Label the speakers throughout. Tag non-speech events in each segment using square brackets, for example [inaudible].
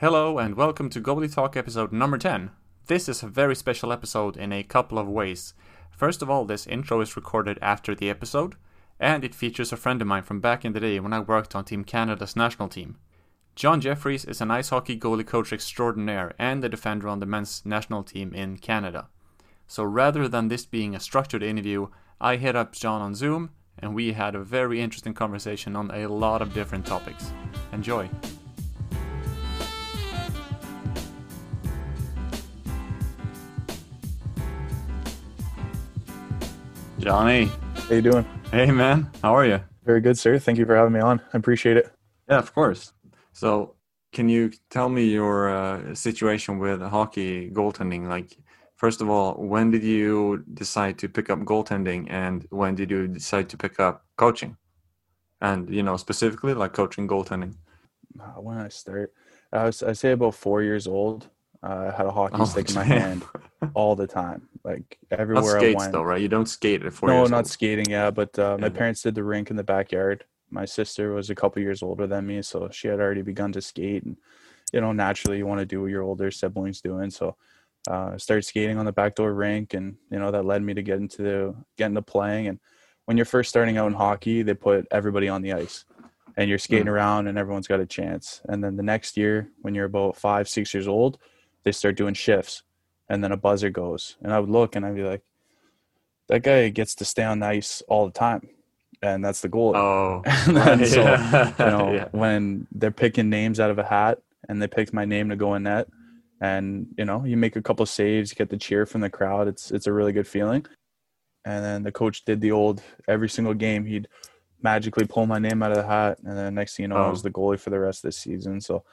Speaker 1: Hello and welcome to Goalie Talk episode number 10. This is a very special episode in a couple of ways. First of all, this intro is recorded after the episode, and it features a friend of mine from back in the day when I worked on Team Canada's national team. John Jeffries is an ice hockey goalie coach extraordinaire and the defender on the men's national team in Canada. So rather than this being a structured interview, I hit up John on Zoom and we had a very interesting conversation on a lot of different topics. Enjoy. Johnny.
Speaker 2: How you doing?
Speaker 1: Hey man, how are you?
Speaker 2: Very good, sir. Thank you for having me on. I appreciate it.
Speaker 1: Yeah, of course. So, can you tell me your uh, situation with hockey goaltending? Like, first of all, when did you decide to pick up goaltending, and when did you decide to pick up coaching? And you know, specifically like coaching goaltending.
Speaker 2: Uh, when I start, I was I say about four years old. Uh, I had a hockey
Speaker 1: Oh,
Speaker 2: stick in my hand all the time, like everywhere I
Speaker 1: skates
Speaker 2: went.
Speaker 1: though, right? You don't skate at four
Speaker 2: no, not
Speaker 1: old.
Speaker 2: skating. Yeah, but uh, my
Speaker 1: Yeah.
Speaker 2: parents did the rink in the backyard. My sister was a couple years older than me, so she had already begun to skate, and you know, naturally, you want to do what your older siblings doing. So, uh, I started skating on the backdoor rink, and you know, that led me to get into the get into playing. And when you're first starting out in hockey, they put everybody on the ice, and you're skating
Speaker 1: Mm.
Speaker 2: around, and everyone's got a chance. And then the next year, when you're about five, six years old, they start doing shifts, and then a buzzer goes, and I would look, and I'd be like that guy gets to stay on the ice all the time, and that's the goal.
Speaker 1: Oh, [laughs]
Speaker 2: and so
Speaker 1: yeah. [laughs]
Speaker 2: you know
Speaker 1: Yeah.
Speaker 2: when they're picking names out of a hat, and they picked my name to go in net, and you know you make a couple saves, you get the cheer from the crowd. It's it's a really good feeling. And then the coach did the old every single game he'd magically pull my name out of the hat, and then next thing you know I was
Speaker 1: Oh.
Speaker 2: the goalie for the rest of the season. So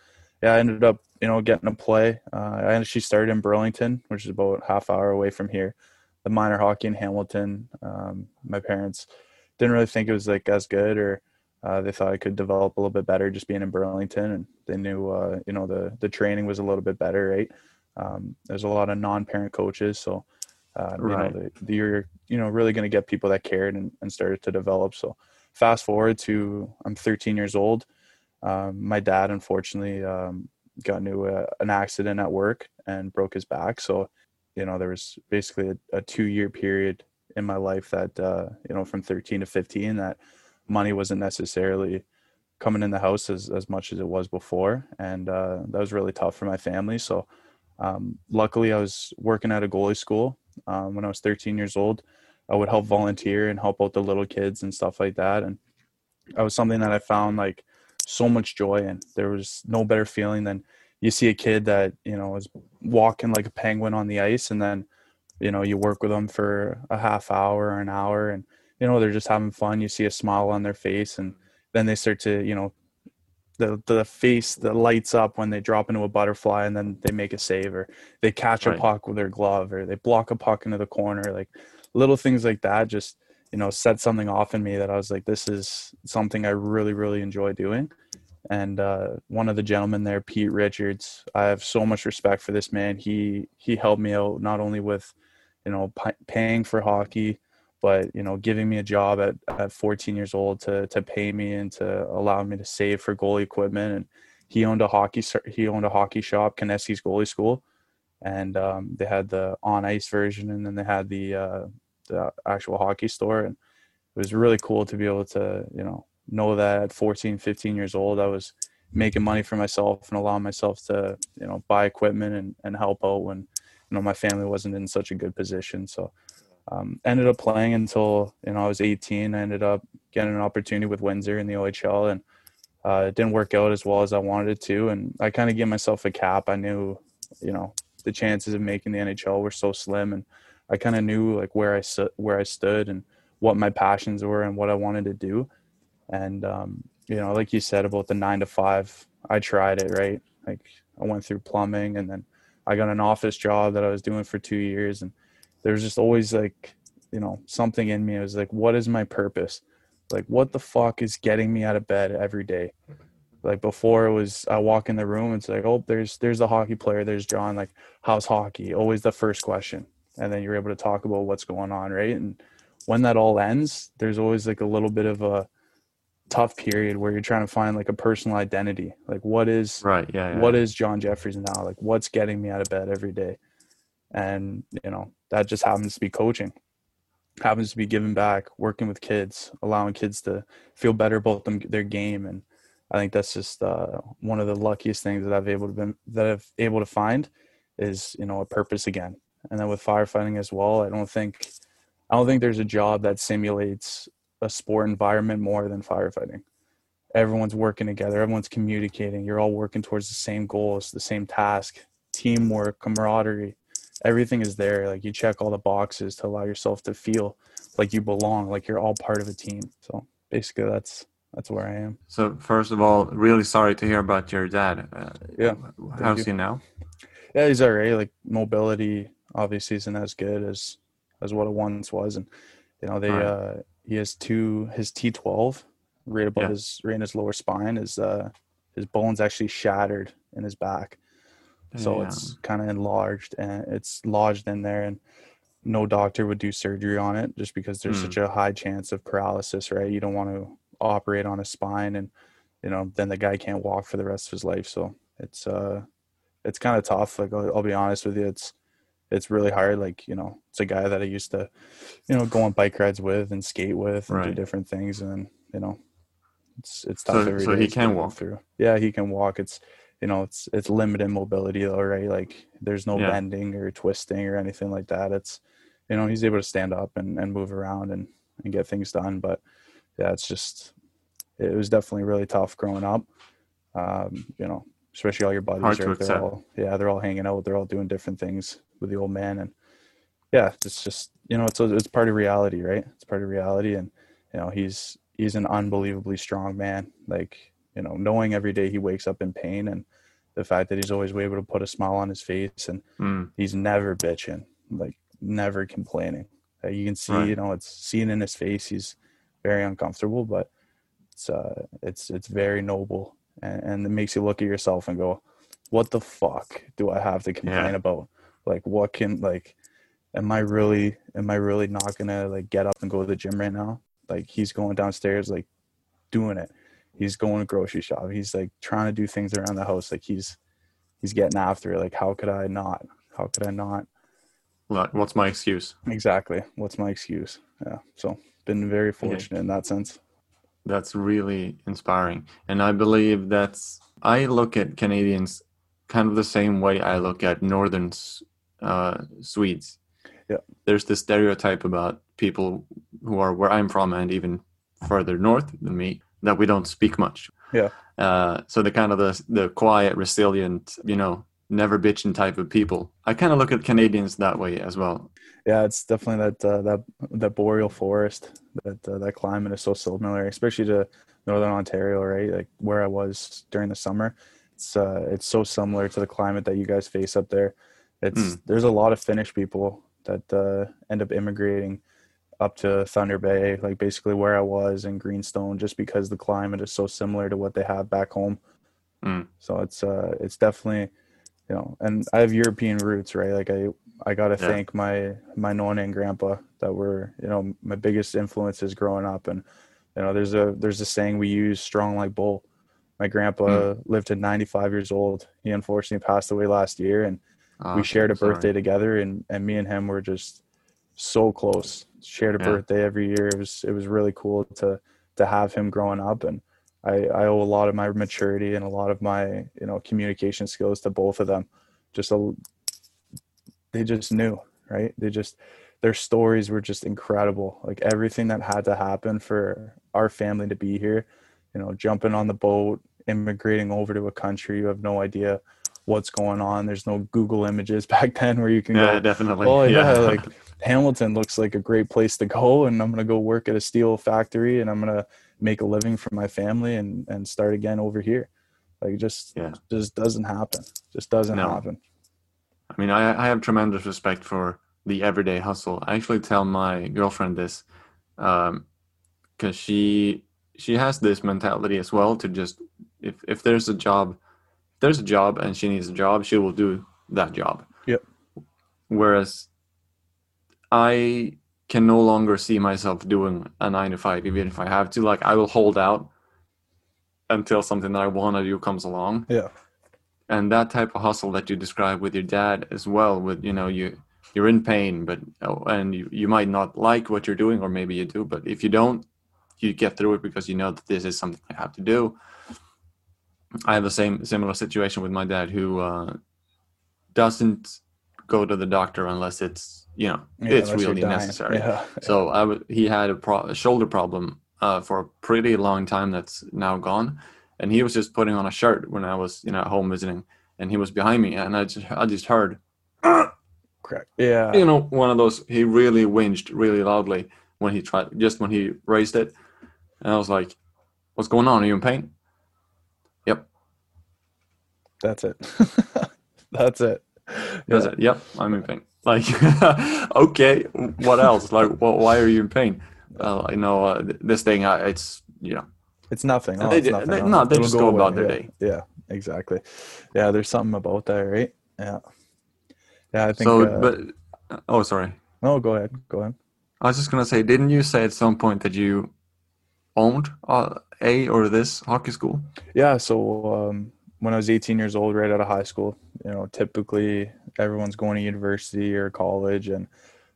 Speaker 2: yeah, I ended up you know getting to play. Uh, I actually started in Burlington, which is about half hour away from here the minor hockey in Hamilton. Um, my parents didn't really think it was like as good, or uh, they thought I could develop a little bit better just being in Burlington, and they knew uh, you know the the training was a little bit better, right? Um, there's a lot of non-parent coaches, so uh,
Speaker 1: Right.
Speaker 2: you know the, you're you know really going to get people that cared and, and started to develop. So fast forward to I'm 13 years old. Um, my dad unfortunately um, got into a, an accident at work and broke his back, so you know there was basically a, a two year period in my life that uh, you know from 13 to 15 that money wasn't necessarily coming in the house as, as much as it was before. And uh, that was really tough for my family. So um, luckily i was working at a goalie school um, when i was 13 years old. I would help volunteer and help out the little kids and stuff like that. And that was something that i found like so much joy and there was no better feeling than you see a kid that you know is walking like a penguin on the ice and then you know you work with them for a half hour or an hour and you know they're just having fun you see a smile on their face and then they start to you know the the face that lights up when they drop into a butterfly and then they make a save or they catch
Speaker 1: Right.
Speaker 2: a puck with their glove or they block a puck into the corner like little things like that just you know set something off in me that I was like this is something I really really enjoy doing and uh, one of the gentlemen there, Pete Richards, I have so much respect for this man. He he helped me out not only with, you know, p- paying for hockey, but you know, giving me a job at, at 14 years old to to pay me and to allow me to save for goalie equipment. And he owned a hockey he owned a hockey shop, Kineski's Goalie School, and um, they had the on ice version, and then they had the uh, the actual hockey store, and it was really cool to be able to you know know that at 14 15 years old i was making money for myself and allowing myself to you know buy equipment and, and help out when you know my family wasn't in such a good position. So um, ended up playing until you know i was 18 i ended up getting an opportunity with windsor in the ohl and uh, it didn't work out as well as i wanted it to and i kind of gave myself a cap. I knew you know the chances of making the nhl were so slim and i kind of knew like where i stood where i stood and what my passions were and what i wanted to do. And um, you know like you said about the nine to five i tried it right? Like i went through plumbing and then i got an office job that i was doing for two years and there was just always like you know something in me. It was like what is my purpose? Like what the fuck is getting me out of bed every day? Like before it was i walk in the room and it's like oh there's there's the hockey player there's john like how's hockey? Always the first question and then you're able to talk about what's going on right and when that all ends there's always like a little bit of a tough period where you're trying to find like a personal identity. Like what is
Speaker 1: right, yeah, yeah.
Speaker 2: what is John Jeffries now? Like what's getting me out of bed every day? And you know, that just happens to be coaching. Happens to be giving back, working with kids, allowing kids to feel better about them their game and I think that's just uh, one of the luckiest things that I've able to been that I've able to find is you know a purpose again. And then with firefighting as well, I don't think I don't think there's a job that simulates a sport environment more than firefighting. Everyone's working together, everyone's communicating, you're all working towards the same goals, the same task, teamwork, camaraderie. Everything is there. Like you check all the boxes to allow yourself to feel like you belong, like you're all part of a team. So basically that's that's where I am.
Speaker 1: So first of all, really sorry to hear about your dad. Uh,
Speaker 2: yeah.
Speaker 1: How's he now?
Speaker 2: Yeah, he's alright. Like mobility obviously isn't as good as as what it once was, and you know they right. uh he has two his T twelve right above yeah. his right in his lower spine is uh his bones actually shattered in his back, so yeah. it's kind of enlarged and it's lodged in there and. No doctor would do surgery on it just because there's mm. such a high chance of paralysis, right? You don't want to operate on a spine and you know then the guy can't walk for the rest of his life so it's uh it's kind of tough like I'll, I'll, be honest with you it's it's really hard like you know it's a guy that i used to you know go on bike rides with and skate with and right. do different things and you know it's it's tough
Speaker 1: so, so he can walk.
Speaker 2: through. Yeah he can walk. It's you know it's it's limited mobility though right? Like there's no yeah. bending or twisting or anything like that. It's you know he's able to stand up and, and move around and and get things done but yeah, it's just it was definitely really tough growing up. Um, you know, especially all your buddies are they're all yeah, they're all hanging out, they're all doing different things with the old man and yeah, it's just you know, it's it's part of reality, right? It's part of reality and you know, he's he's an unbelievably strong man. Like, you know, knowing every day he wakes up in pain and the fact that he's always able to put a smile on his face and mm. he's never bitching, like never complaining. Uh, you can see, right. you know, it's seen in his face. He's very uncomfortable, but it's uh, it's it's very noble, and, and it makes you look at yourself and go, "What the fuck do I have to complain yeah. about? Like, what can like, am I really am I really not gonna like get up and go to the gym right now? Like, he's going downstairs, like, doing it. He's going to grocery shop. He's like trying to do things around the house. Like he's he's getting after it. Like, how could I not? How could I not?
Speaker 1: Like what's my excuse?
Speaker 2: Exactly. What's my excuse? Yeah. So been very fortunate in that sense.
Speaker 1: That's really inspiring. And I believe that's, I look at Canadians kind of the same way I look at Northern uh, Swedes.
Speaker 2: Yeah.
Speaker 1: There's this stereotype about people who are where I'm from and even further north than me that we don't speak much.
Speaker 2: Yeah.
Speaker 1: Uh, so the kind of the the quiet, resilient, you know, never bitching type of people. I kind of look at Canadians that way as well
Speaker 2: yeah, it's definitely that uh, that that boreal forest. That uh, that climate is so similar, especially to northern Ontario, right? Like where I was during the summer. It's uh, it's so similar to the climate that you guys face up there. It's mm. there's a lot of Finnish people that uh, end up immigrating up to Thunder Bay, like basically where I was in Greenstone, just because the climate is so similar to what they have back home. Mm. So it's uh, it's definitely, you know, and I have European roots, right? Like I I got to yeah. thank my my nonna and grandpa that were you know my biggest influences growing up. And you know, there's a there's a saying we use, "Strong like bull." My grandpa mm. lived to 95 years old. He unfortunately passed away last year, and oh, we shared a birthday sorry. together. And and me and him were just so close. Shared a yeah. birthday every year. It was it was really cool to to have him growing up and. I, I owe a lot of my maturity and a lot of my you know communication skills to both of them just a, they just knew, right? They just their stories were just incredible. Like everything that had to happen for our family to be here, you know, jumping on the boat, immigrating over to a country you have no idea what's going on. There's no Google images [laughs] back then where you can go.
Speaker 1: yeah,
Speaker 2: go,
Speaker 1: definitely.
Speaker 2: Oh yeah, yeah. like Hamilton looks like a great place to go and I'm gonna go work at a steel factory and I'm gonna make a living for my family and and start again over here. Like it just yeah. just doesn't happen. Just doesn't no. happen.
Speaker 1: I mean, I, I have tremendous respect for the everyday hustle. I actually tell my girlfriend this because um, she she has this mentality as well to just if if there's a job, there's a job and she needs a job, she will do that job.
Speaker 2: Yep.
Speaker 1: Whereas I can no longer see myself doing a nine to five, even if I have to. Like I will hold out until something that I want to do comes along.
Speaker 2: Yeah.
Speaker 1: And that type of hustle that you describe with your dad as well, with you know you you're in pain, but oh, and you, you might not like what you're doing, or maybe you do, but if you don't, you get through it because you know that this is something you have to do. I have the same similar situation with my dad who uh, doesn't go to the doctor unless it's you know
Speaker 2: Yeah,
Speaker 1: it's really necessary.
Speaker 2: Yeah.
Speaker 1: So I w- he had a, pro- a shoulder problem uh, for a pretty long time that's now gone, and he was just putting on a shirt when I was you know at home visiting, and he was behind me, and I just I just heard [coughs]
Speaker 2: Correct. Yeah.
Speaker 1: you know one of those he really whinged really loudly when he tried just when he raised it, and I was like, "What's going on? Are you in pain?" [laughs]
Speaker 2: That's it. That's it.
Speaker 1: that's it. Yep, I'm in pain. Like, [laughs] okay, what else? Like, wh- why are you in pain? Uh, you know, uh, this thing, uh, it's you know.
Speaker 2: It's nothing. Oh,
Speaker 1: they
Speaker 2: it's nothing.
Speaker 1: they-
Speaker 2: Oh,
Speaker 1: no, they just
Speaker 2: go
Speaker 1: go about their
Speaker 2: yeah.
Speaker 1: day.
Speaker 2: Yeah, exactly. Yeah, there's something about that, right? Yeah. Yeah, I think.
Speaker 1: so,
Speaker 2: uh,
Speaker 1: but oh, sorry.
Speaker 2: no, go ahead. Go ahead.
Speaker 1: I was just gonna say, didn't you say at some point that you owned uh, a or this hockey school?
Speaker 2: Yeah. So um, when I was 18 years old, right out of high school, you know, typically everyone's going to university or college, and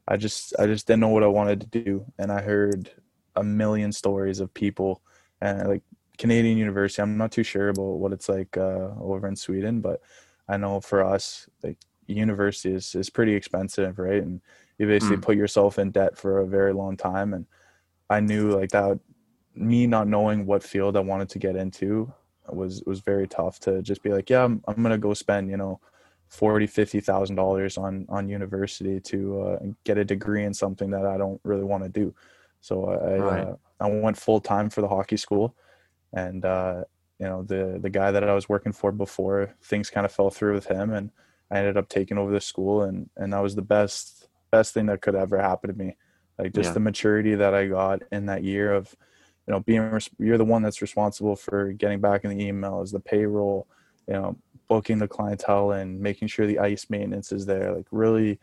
Speaker 2: I just I just didn't know what I wanted to do, and I heard a million stories of people and like Canadian university. I'm not too sure about what it's like uh, over in Sweden, but I know for us, like university is is pretty expensive, right? And you basically
Speaker 1: Mm.
Speaker 2: put yourself in debt for a very long time, and I knew like that. Me not knowing what field I wanted to get into was was very tough to just be like, yeah, I'm, I'm gonna go spend you know forty fifty thousand dollars on on university to uh, get a degree in something that I don't really want to do. So I
Speaker 1: Right.
Speaker 2: uh, I went full time for the hockey school, and uh, you know the the guy that I was working for before things kind of fell through with him, and I ended up taking over the school, and and that was the best best thing that could ever happen to me. Like just
Speaker 1: Yeah.
Speaker 2: the maturity that I got in that year of you know being you're the one that's responsible for getting back in the emails the payroll you know booking the clientele and making sure the ice maintenance is there like really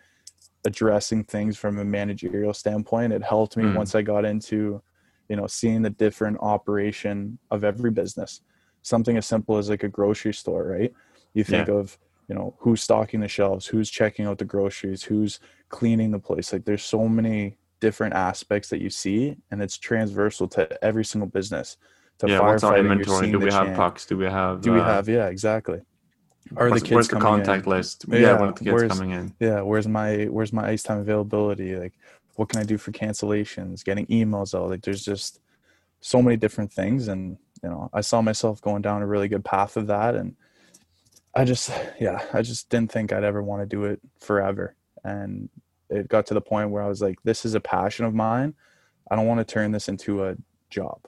Speaker 2: addressing things from a managerial standpoint. It helped me
Speaker 1: Mm.
Speaker 2: once i got into you know seeing the different operation of every business. Something as simple as like a grocery store right? You think of you know who's stocking the shelves who's checking out the groceries who's cleaning the place. Like there's so many different aspects that you see and it's transversal to every single business to
Speaker 1: yeah, what's our inventory? Do we have pucks? Do we have?
Speaker 2: do we
Speaker 1: uh,
Speaker 2: have yeah exactly are the kids
Speaker 1: where's the
Speaker 2: coming in?
Speaker 1: contact list? Yeah,
Speaker 2: Yeah,
Speaker 1: when the kids
Speaker 2: where's-
Speaker 1: coming in?
Speaker 2: yeah where's my where's my ice time availability like what can i do for cancellations getting emails out like there's just so many different things and you know i saw myself going down a really good path of that and i just [sighs] yeah i just didn't think i'd ever want to do it forever and it got to the point where i was like this is a passion of mine i don't want to turn this into a job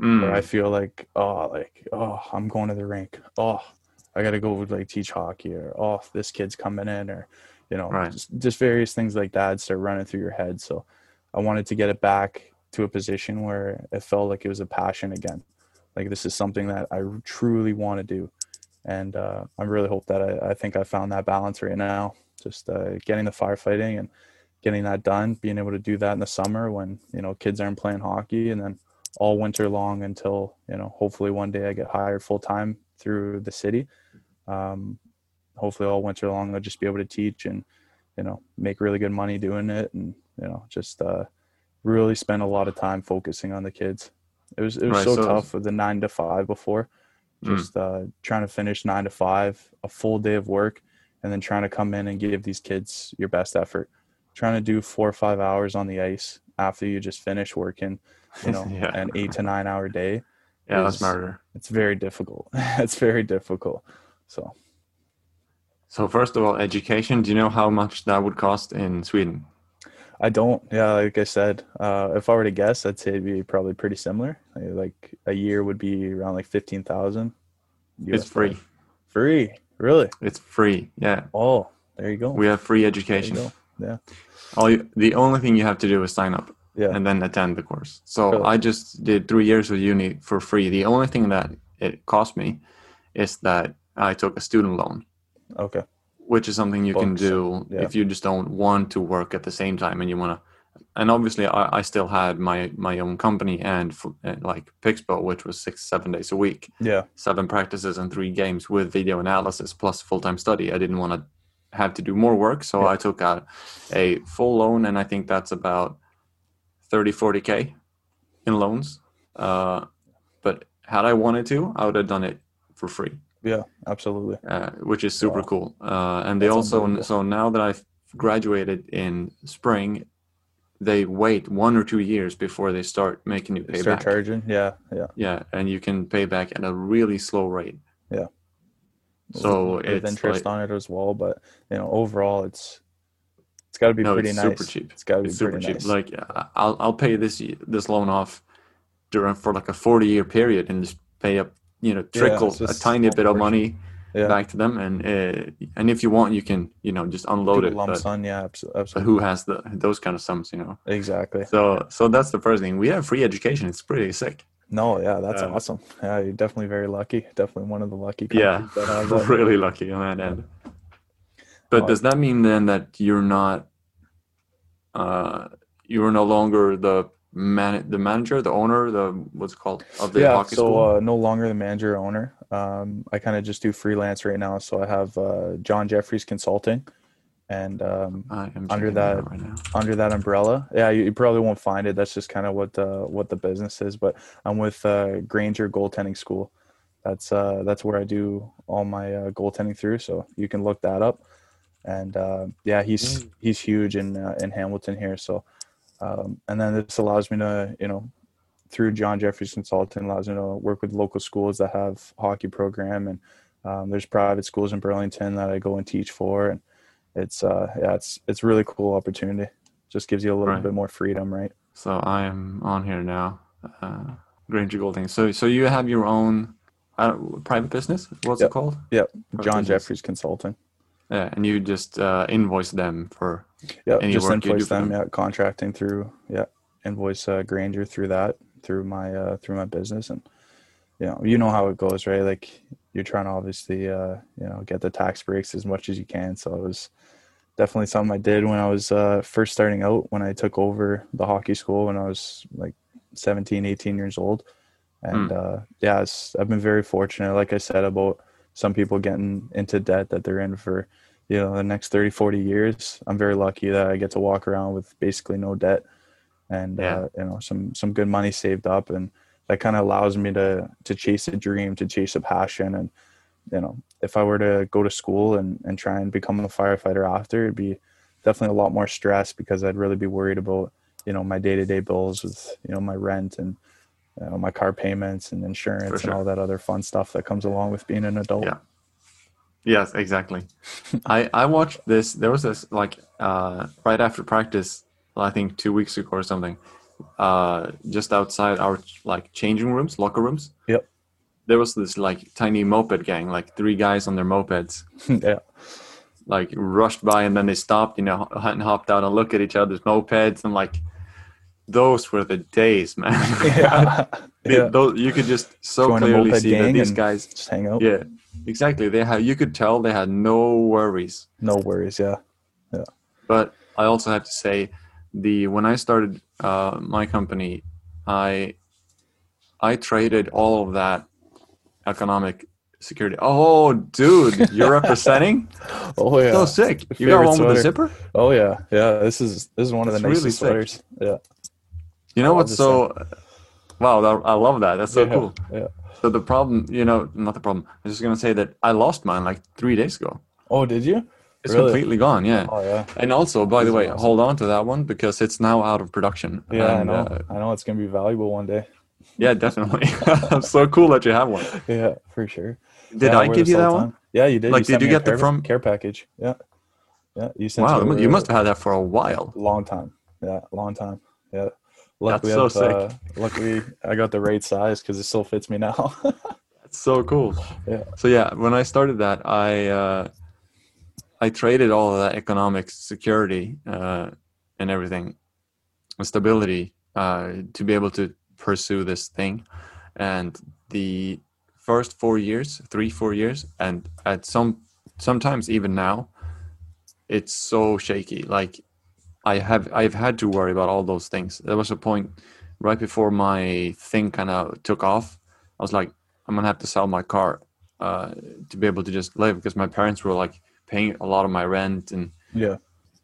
Speaker 1: Mm,
Speaker 2: where I feel like, oh, like, oh, I'm going to the rink. Oh, I got to go like teach hockey, or oh, this kid's coming in, or you know,
Speaker 1: Right.
Speaker 2: just, just various things like that start running through your head. So I wanted to get it back to a position where it felt like it was a passion again. Like this is something that I truly want to do, and uh, I really hope that I, I think I found that balance right now. Just uh, getting the firefighting and getting that done, being able to do that in the summer when you know kids aren't playing hockey, and then all winter long until you know hopefully one day I get hired full time through the city. Um, hopefully all winter long I'll just be able to teach and you know make really good money doing it and you know just uh, really spend a lot of time focusing on the kids. It was it was
Speaker 1: Right,
Speaker 2: so,
Speaker 1: so-
Speaker 2: tough with the nine to five before,
Speaker 1: Mm.
Speaker 2: just uh, trying to finish nine to five, a full day of work, and then trying to come in and give these kids your best effort. Trying to do four or five hours on the ice after you just finish working, you know, [laughs]
Speaker 1: Yeah.
Speaker 2: an eight to nine hour day.
Speaker 1: yeah, that's murder.
Speaker 2: It's very difficult. [laughs] it's very difficult. So
Speaker 1: So first of all, education. Do you know how much that would cost in Sweden?
Speaker 2: I don't. Yeah, like I said, uh, if I were to guess, I'd say it'd be probably pretty similar. Like a year would be around like fifteen thousand.
Speaker 1: It's free.
Speaker 2: Free, really?
Speaker 1: It's free. Yeah,
Speaker 2: Oh, there you go.
Speaker 1: we have free
Speaker 2: there you
Speaker 1: education.
Speaker 2: go. Yeah,
Speaker 1: All you, the only thing you have to do is sign up
Speaker 2: yeah,
Speaker 1: and then attend the course. So
Speaker 2: Really?
Speaker 1: I just did three years of uni for free. The only thing that it cost me is that I took a student loan,
Speaker 2: okay,
Speaker 1: which is something you can do
Speaker 2: yeah.
Speaker 1: if you just don't want to work at the same time and you want to and obviously I, I still had my my own company and, f- and like Pixbo, which was six seven days a week,
Speaker 2: Yeah.
Speaker 1: seven practices and three games with video analysis plus full time study. I didn't want to have to do more work, so
Speaker 2: Yeah.
Speaker 1: I took out a full loan, and I think that's about 30 40 k in loans. Uh, but had I wanted to, I would have done it for free
Speaker 2: Yeah. Absolutely.
Speaker 1: uh, which is super
Speaker 2: Wow.
Speaker 1: cool. Uh, and they
Speaker 2: That's
Speaker 1: also so now that I've graduated in spring, they wait one or two years before they start making you pay
Speaker 2: Start
Speaker 1: back.
Speaker 2: charging. Yeah. Yeah.
Speaker 1: Yeah, and you can pay back at a really slow rate.
Speaker 2: Yeah.
Speaker 1: So
Speaker 2: with
Speaker 1: it's
Speaker 2: interest
Speaker 1: like,
Speaker 2: on it as well, but you know, overall, it's it's got to be
Speaker 1: no,
Speaker 2: pretty
Speaker 1: it's
Speaker 2: nice.
Speaker 1: super cheap.
Speaker 2: It's got to be
Speaker 1: super cheap.
Speaker 2: nice.
Speaker 1: Like I'll I'll pay this this loan off during for like a forty year period and just pay up you know trickle
Speaker 2: it's
Speaker 1: a tiny bit of money
Speaker 2: yeah.
Speaker 1: back to them and uh, and if you want you can you know just unload it.
Speaker 2: lump sum. Yeah. Absolutely.
Speaker 1: who has the those kind of sums you know?
Speaker 2: Exactly.
Speaker 1: So so that's the first thing. We have free education. It's pretty sick.
Speaker 2: No. Yeah. That's
Speaker 1: Uh,
Speaker 2: awesome. Yeah. You're definitely very lucky. Definitely one of the lucky.
Speaker 1: Yeah,
Speaker 2: countries that have [laughs]
Speaker 1: really lucky on that end. But
Speaker 2: Oh.
Speaker 1: does that mean then that you're not, uh, you're no longer the man, the manager, the owner, the what's it called of the
Speaker 2: yeah,
Speaker 1: hockey
Speaker 2: so
Speaker 1: school?
Speaker 2: uh, no longer the manager or owner. Um, I kind of just do freelance right now. So I have uh, John Jeffries Consulting, and um, under that-
Speaker 1: right
Speaker 2: under that umbrella, yeah, you, you probably won't find it. That's just kind of what the what the business is. But I'm with uh, Granger Goaltending School. That's uh, that's where I do all my uh, goaltending through. So you can look that up. And uh, yeah, he's he's huge in uh, in Hamilton here. So um, and then this allows me to you know through John Jeffries Consulting allows me to work with local schools that have hockey program and um, there's private schools in Burlington that I go and teach for and it's uh yeah it's it's really cool opportunity just gives you a little
Speaker 1: Right.
Speaker 2: bit more freedom right
Speaker 1: So I am on here now. Uh, Granger Golding. So so you have your own uh, private business. What's
Speaker 2: Yep.
Speaker 1: it called?
Speaker 2: yep
Speaker 1: Private
Speaker 2: John
Speaker 1: business.
Speaker 2: Jeffries Consulting
Speaker 1: Yeah, and you just uh, invoice them for.
Speaker 2: yeah
Speaker 1: Any
Speaker 2: just
Speaker 1: work you do
Speaker 2: invoice them
Speaker 1: them?
Speaker 2: yeah contracting through yeah invoice uh, Granger through that through my uh through my business and you know you know how it goes right like you're trying to obviously uh you know get the tax breaks as much as you can so it was definitely something I did when I was uh first starting out when I took over the hockey school when I was like 17 18 years old and uh yeah it's, I've been very fortunate like I said about some people getting into debt that they're in for you know the next 30 40 years i'm very lucky that i get to walk around with basically no debt and
Speaker 1: Yeah.
Speaker 2: uh, you know some some good money saved up and that kind of allows me to to chase a dream to chase a passion and you know if i were to go to school and and try and become a firefighter after it'd be definitely a lot more stress because i'd really be worried about you know my day-to-day bills with you know my rent and you know, my car payments and insurance
Speaker 1: sure.
Speaker 2: and all that other fun stuff that comes along with being an adult
Speaker 1: Yeah. Yes, exactly. [laughs] I I watched this. There was this like uh, right after practice, I think two weeks ago or something. Uh, just outside our like changing rooms, locker rooms.
Speaker 2: Yep.
Speaker 1: There was this like tiny moped gang, like three guys on their mopeds, [laughs]
Speaker 2: yeah
Speaker 1: like rushed by and then they stopped, you know, and hopped out and looked at each other's mopeds and like those were the days, man. [laughs]
Speaker 2: yeah yeah
Speaker 1: those, you could just so
Speaker 2: Join
Speaker 1: clearly see that these guys.
Speaker 2: just hang out
Speaker 1: Yeah, exactly. They had. You could tell they had no worries.
Speaker 2: no worries yeah yeah
Speaker 1: But I also have to say, the when I started uh, my company, I I traded all of that economic security. Oh, dude, you're representing? [laughs]
Speaker 2: oh yeah
Speaker 1: So sick. You
Speaker 2: Favorite
Speaker 1: got one with a zipper?
Speaker 2: oh yeah yeah this is this is one of the
Speaker 1: really
Speaker 2: nicest
Speaker 1: sick.
Speaker 2: sweaters yeah
Speaker 1: You know what's so? Wow, that, I love that. That's so
Speaker 2: yeah,
Speaker 1: cool.
Speaker 2: yeah
Speaker 1: So the problem, you know, not the problem. I was just gonna say that I lost mine like three days ago.
Speaker 2: oh did you
Speaker 1: It's
Speaker 2: Really?
Speaker 1: completely gone. Yeah.
Speaker 2: oh yeah
Speaker 1: And also, by the way,
Speaker 2: awesome.
Speaker 1: hold on to that one because it's now out of production.
Speaker 2: yeah i know
Speaker 1: uh,
Speaker 2: i know it's gonna be valuable one day [laughs]
Speaker 1: yeah, definitely. [laughs] so cool that you have one. [laughs]
Speaker 2: yeah for sure
Speaker 1: Did
Speaker 2: Yeah,
Speaker 1: I give you that one?
Speaker 2: yeah you did
Speaker 1: Like,
Speaker 2: sent
Speaker 1: did you get the from-
Speaker 2: care package yeah yeah you sent
Speaker 1: Wow, you must have had that for a while.
Speaker 2: long time yeah long time yeah
Speaker 1: That's
Speaker 2: luckily
Speaker 1: so
Speaker 2: I've,
Speaker 1: sick.
Speaker 2: uh, luckily i got the right size because it still fits me now [laughs]
Speaker 1: That's so cool.
Speaker 2: Yeah.
Speaker 1: So yeah, when I started that, I uh, I traded all of that economic security uh, and everything, stability, uh, to be able to pursue this thing. And the first four years, three four years, and at some sometimes even now, it's so shaky. Like I have I've had to worry about all those things. There was a point right before my thing kind of took off. I was like, I'm gonna have to sell my car uh, to be able to just live because my parents were like paying a lot of my rent and
Speaker 2: Yeah.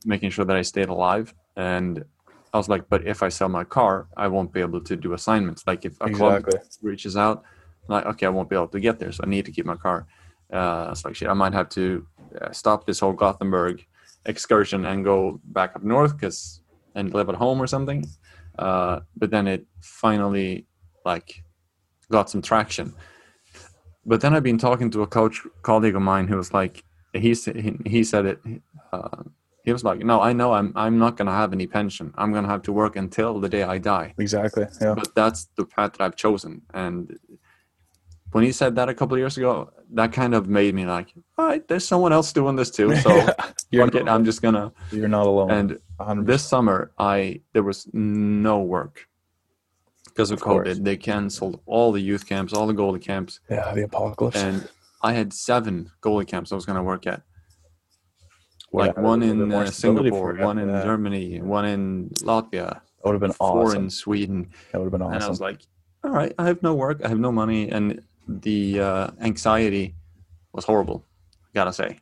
Speaker 1: making sure that I stayed alive. And I was like, but if I sell my car, I won't be able to do assignments. Like if a
Speaker 2: Exactly.
Speaker 1: club reaches out, I'm like okay, I won't be able to get there, so I need to keep my car. Uh, it's like shit. I might have to uh, stop this whole Gothenburg excursion and go back up north because and live at home or something. Uh, but then it finally like got some traction. But then I've been talking to a coach colleague of mine who was like, he he, said it. Uh, he was like, "No, I know I'm I'm not gonna have any pension. I'm gonna have to work until the day I die."
Speaker 2: Exactly. Yeah.
Speaker 1: But that's the path that I've chosen. And when he said that a couple of years ago, that kind of made me like, "All right, there's someone else doing this too." So [laughs]
Speaker 2: you're,
Speaker 1: fuck it, I'm just gonna.
Speaker 2: you're not alone.
Speaker 1: And
Speaker 2: 100%.
Speaker 1: this summer, I there was no work because of,
Speaker 2: Of course.
Speaker 1: COVID. They canceled all the youth camps, all the goalie camps,
Speaker 2: yeah, the apocalypse.
Speaker 1: and I had seven goalie camps I was going to work at. Like
Speaker 2: Yeah,
Speaker 1: one in uh, Singapore, one in
Speaker 2: Yeah.
Speaker 1: Germany, one in Latvia,
Speaker 2: that would have been
Speaker 1: four
Speaker 2: awesome.
Speaker 1: in Sweden.
Speaker 2: That would have been awesome.
Speaker 1: And I was like, all right, I have no work, I have no money, and the uh, anxiety was horrible. Gotta say,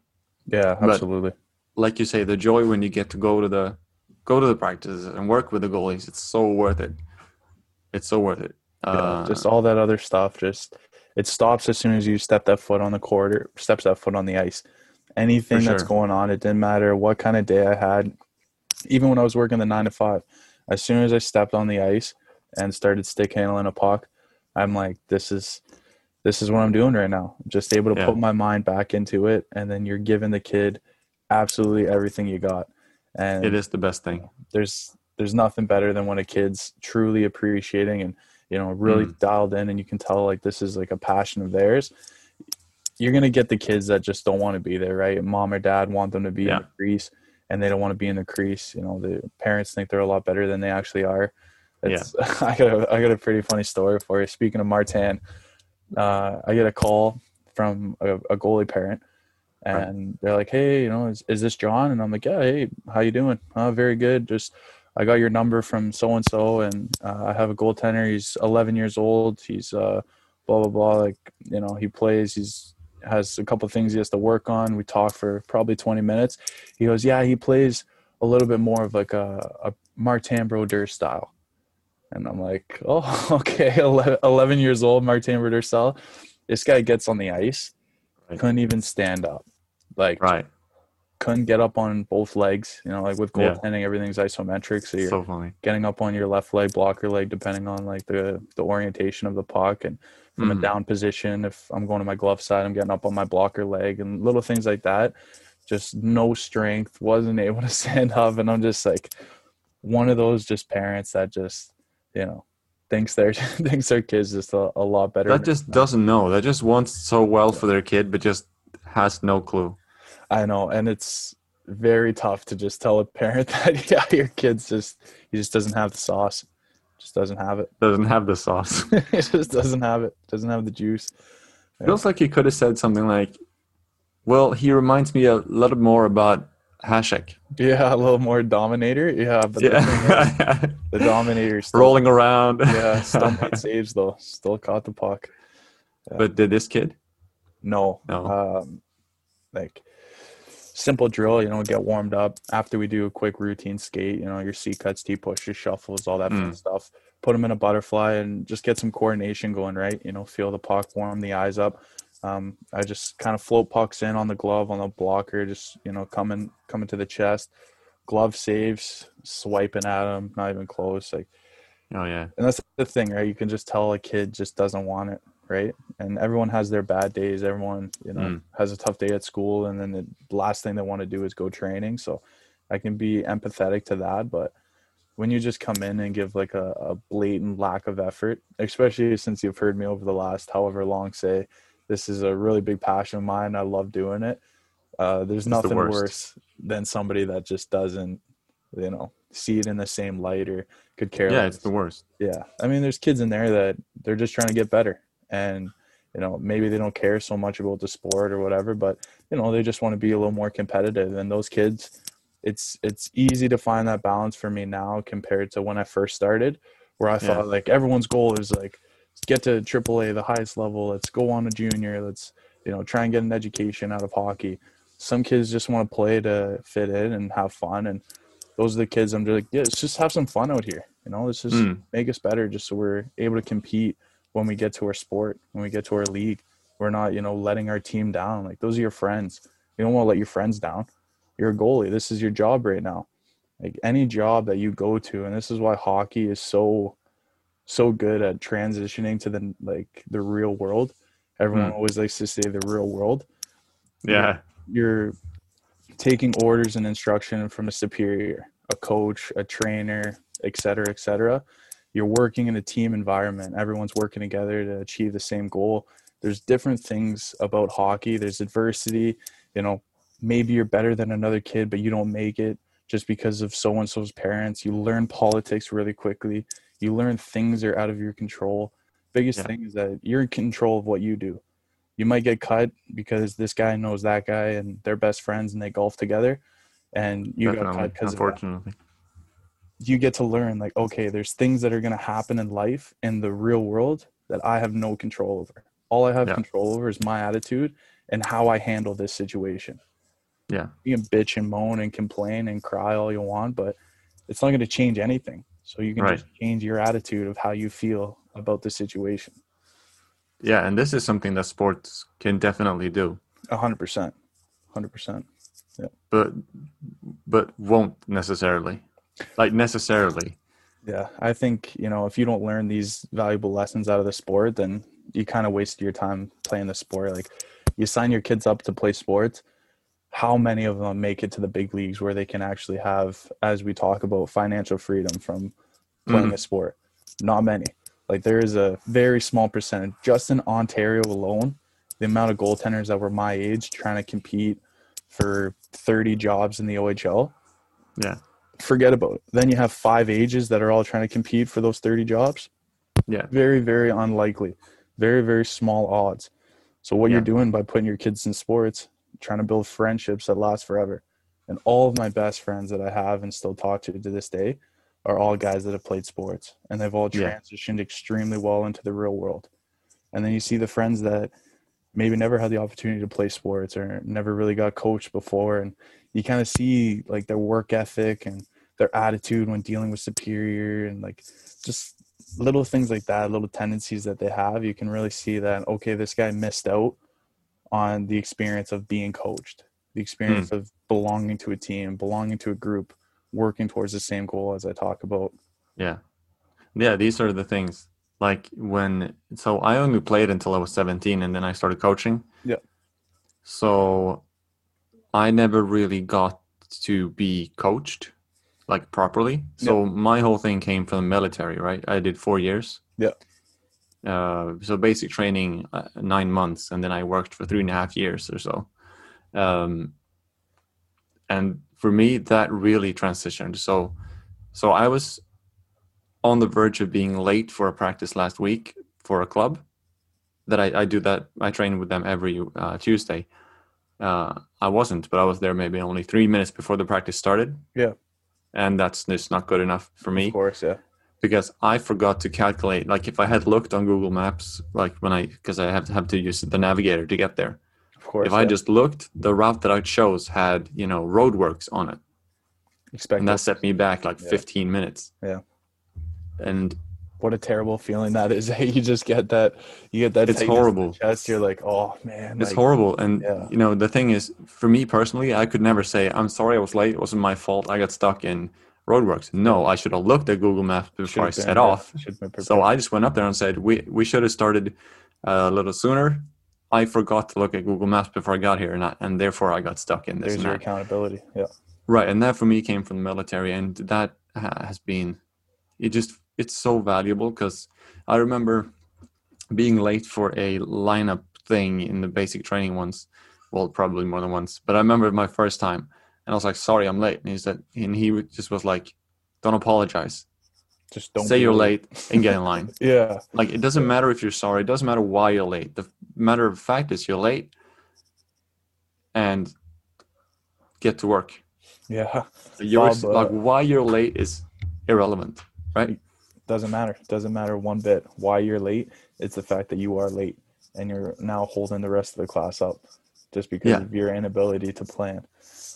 Speaker 2: yeah,
Speaker 1: but-
Speaker 2: absolutely.
Speaker 1: like you say, the joy when you get to go to the go to the practices and work with the goalies, it's so worth it. It's so worth it.
Speaker 2: yeah,
Speaker 1: Uh,
Speaker 2: just all that other stuff. Just it stops as soon as you step that foot on the court or steps that foot on the ice. Anything
Speaker 1: For
Speaker 2: that's going on, it didn't matter what kind of day I had. Even when I was working the nine to five, as soon as I stepped on the ice and started stick handling a puck, I'm like, this is this is what I'm doing right now. Just able to
Speaker 1: Yeah.
Speaker 2: put my mind back into it, and then you're giving the kid absolutely everything you got. And
Speaker 1: it is the best thing.
Speaker 2: there's there's nothing better than when a kid's truly appreciating and you know really
Speaker 1: Mm.
Speaker 2: dialed in and you can tell like this is like a passion of theirs you're going to get the kids that just don't want to be there right mom or dad want them to be
Speaker 1: Yeah.
Speaker 2: in the crease and they don't want to be in the crease you know the parents think they're a lot better than they actually are it's, [laughs] I got a, I got a pretty funny story for you speaking of Martin uh, I get a call from a, a goalie parent and they're like, "Hey, you know, is, is this John?" And I'm like, "Yeah, hey, how you doing? Oh, very good. Just I got your number from so and so, and uh, I have a goaltender. He's 11 years old. He's uh, blah blah blah. Like, you know, he plays. He's has a couple things he has to work on. We talk for probably 20 minutes. He goes, "Yeah, he plays a little bit more of like a, a Martin Brodeur style." And I'm like, "Oh, [laughs] okay. 11 11 years old, Martin Brodeur. This guy gets on the ice,
Speaker 1: Right.
Speaker 2: couldn't even stand up like
Speaker 1: Right.
Speaker 2: couldn't get up on both legs. You know, like with
Speaker 1: Yeah.
Speaker 2: goaltending, everything's isometric, so you're
Speaker 1: So funny.
Speaker 2: getting up on your left leg, blocker leg, depending on like the the orientation of the puck, and from a
Speaker 1: Mhm.
Speaker 2: down position. If I'm going to my glove side, I'm getting up on my blocker leg, and little things like that. Just no strength, wasn't able to [laughs] stand up, and I'm just like one of those just parents that just you know thinks their [laughs] thinks their kids just a, a lot better.
Speaker 1: That just doesn't know. That just wants so well for their kid, but just has no clue.
Speaker 2: I know, and it's very tough to just tell a parent [laughs] that yeah, your kid's just he just doesn't have the sauce, just doesn't have it.
Speaker 1: Doesn't have the sauce. [laughs]
Speaker 2: he just doesn't have it. Doesn't have the juice. Yeah.
Speaker 1: Feels like he could have said something like, "Well, he reminds me a little more about Hasek."
Speaker 2: Yeah, a little more dominator. Yeah, but the, thing is, [laughs] the dominator still,
Speaker 1: rolling around. [laughs]
Speaker 2: Yeah, still made saves though. Still caught the puck.
Speaker 1: but did this kid?
Speaker 2: No,
Speaker 1: No.
Speaker 2: Um, like simple drill. You know, get warmed up after we do a quick routine skate. You know, your C cuts, T pushes, shuffles, all that
Speaker 1: Mm.
Speaker 2: stuff. Put them in a butterfly and just get some coordination going. Right. You know, feel the puck, warm the eyes up. Um, I just kind of float pucks in on the glove on the blocker, just you know, coming coming to the chest. Glove saves, swiping at him, not even close. Like
Speaker 1: Oh yeah.
Speaker 2: and that's the thing, right? You can just tell a kid just doesn't want it, right? And everyone has their bad days. Everyone, you know,
Speaker 1: Mm.
Speaker 2: has a tough day at school, and then the last thing they want to do is go training. So I can be empathetic to that, but when you just come in and give like a, a blatant lack of effort, especially since you've heard me over the last however long say this is a really big passion of mine. I love doing it. Uh, there's
Speaker 1: the
Speaker 2: nothing
Speaker 1: worst.
Speaker 2: worse than somebody that just doesn't, you know, see it in the same light or could care
Speaker 1: Yeah,
Speaker 2: less.
Speaker 1: it's the worst.
Speaker 2: Yeah. I mean, there's kids in there that they're just trying to get better. And, you know, maybe they don't care so much about the sport or whatever, but, you know, they just want to be a little more competitive. And those kids, it's it's easy to find that balance for me now compared to when I first started, where I thought like everyone's goal is like get to AAA, the highest level. Let's go on to junior. Let's you know try and get an education out of hockey. Some kids just want to play to fit in and have fun, and those are the kids I'm just like, yeah, let's just have some fun out here. You know, let's just
Speaker 1: Mm.
Speaker 2: make us better, just so we're able to compete when we get to our sport, when we get to our league. We're not, you know, letting our team down. Like those are your friends. You don't want to let your friends down. You're a goalie. This is your job right now. Like any job that you go to, and this is why hockey is so so good at transitioning to the like the real world. Everyone
Speaker 1: Mm.
Speaker 2: always likes to say the real world.
Speaker 1: Yeah.
Speaker 2: You're taking orders and instruction from a superior, a coach, a trainer, et cetera, et cetera. You're working in a team environment. Everyone's working together to achieve the same goal. There's different things about hockey. There's adversity. You know, maybe you're better than another kid, but you don't make it just because of so and so's parents. You learn politics really quickly. You learn things are out of your control. Biggest
Speaker 1: Yeah.
Speaker 2: thing is that you're in control of what you do. You might get cut because this guy knows that guy and they're best friends and they golf together, and you got cut because of that
Speaker 1: Unfortunately.
Speaker 2: you get to learn like okay there's things that are going to happen in life in the real world that i have no control over all i have
Speaker 1: Yeah.
Speaker 2: control over is my attitude and how i handle this situation
Speaker 1: Yeah.
Speaker 2: you can bitch and moan and complain and cry all you want but it's not going to change anything so you can
Speaker 1: Right.
Speaker 2: just change your attitude of how you feel about the situation
Speaker 1: Yeah, and this is something that sports can definitely do, A
Speaker 2: 100% 100% Yeah,
Speaker 1: but but won't necessarily. Like necessarily.
Speaker 2: Yeah, I think you know if you don't learn these valuable lessons out of the sport, then you kind of waste your time playing the sport. Like you sign your kids up to play sports. How many of them make it to the big leagues where they can actually have, as we talk about, financial freedom from playing mm. a sport? Not many. Like there is a very small percentage. Just in Ontario alone, the amount of goaltenders that were my age trying to compete for 30 jobs in the OHL,
Speaker 1: Yeah.
Speaker 2: forget about it. Then you have five ages that are all trying to compete for those 30 jobs.
Speaker 1: Yeah.
Speaker 2: Very, very unlikely. Very, very small odds. So what
Speaker 1: Yeah.
Speaker 2: you're doing by putting your kids in sports, trying to build friendships that last forever. And all of my best friends that I have and still talk to to this day are all guys that have played sports and they've all
Speaker 1: Yeah.
Speaker 2: transitioned extremely well into the real world. And then you see the friends that maybe never had the opportunity to play sports or never really got coached before and you kind of see like their work ethic and their attitude when dealing with superior and like just little things like that little tendencies that they have you can really see that okay this guy missed out on the experience of being coached the experience hmm. of belonging to a team belonging to a group working towards the same goal as i talk about
Speaker 1: Yeah. Yeah, these are the things. Like when so I only played until I was 17 and then I started coaching.
Speaker 2: Yeah.
Speaker 1: So I never really got to be coached like properly. So my whole thing came from the military, right? I did 4 years.
Speaker 2: Yeah.
Speaker 1: Uh, so basic training uh, nine months, and then I worked for three and a half years or so. Um, and for me, that really transitioned. So, so I was on the verge of being late for a practice last week for a club that I, I do that I train with them every uh, Tuesday. Uh, I wasn't, but I was there maybe only three minutes before the practice started.
Speaker 2: Yeah.
Speaker 1: and that's just not good enough for me
Speaker 2: of course yeah
Speaker 1: because I forgot to calculate. Like if I had looked on Google Maps, like when I because I have to have to use the navigator to get there.
Speaker 2: of course
Speaker 1: if I just looked, the route that I chose had you know roadworks on it,
Speaker 2: expect
Speaker 1: and that set me back like
Speaker 2: Yeah.
Speaker 1: 15 minutes.
Speaker 2: Yeah.
Speaker 1: and
Speaker 2: what a terrible feeling that is [laughs] eh? you just get that you get that
Speaker 1: It's
Speaker 2: tightness in the
Speaker 1: horrible.
Speaker 2: chest you're like oh man
Speaker 1: it's
Speaker 2: like,
Speaker 1: horrible. And
Speaker 2: yeah.
Speaker 1: you know the thing is, for me personally, I could never say I'm sorry I was late. It wasn't my fault. I got stuck in roadworks. No, I should have looked at Google Maps before I set off. So. I just went up there and said, "We we should have started uh, a little sooner." I forgot to look at Google Maps before I got here, and I, and therefore I got stuck in this.
Speaker 2: there's your accountability yeah
Speaker 1: Right, and that for me came from the military, and that has been it. Just it's so valuable because I remember being late for a lineup thing in the basic training once. Well, probably more than once, but I remember my first time, and I was like, "Sorry, I'm late," and he said, and he just was like, "Don't apologize.
Speaker 2: just don't
Speaker 1: Say you're late and get in line." [laughs]
Speaker 2: yeah
Speaker 1: Like it doesn't matter if you're sorry. It doesn't matter why you're late. The matter of fact is you're late, and get to work.
Speaker 2: Yeah,
Speaker 1: You're
Speaker 2: Bob, uh,
Speaker 1: like why you're late is irrelevant, right?
Speaker 2: doesn't matter. Doesn't matter one bit why you're late. It's the fact that you are late and you're now holding the rest of the class up just because
Speaker 1: Yeah.
Speaker 2: of your inability to plan.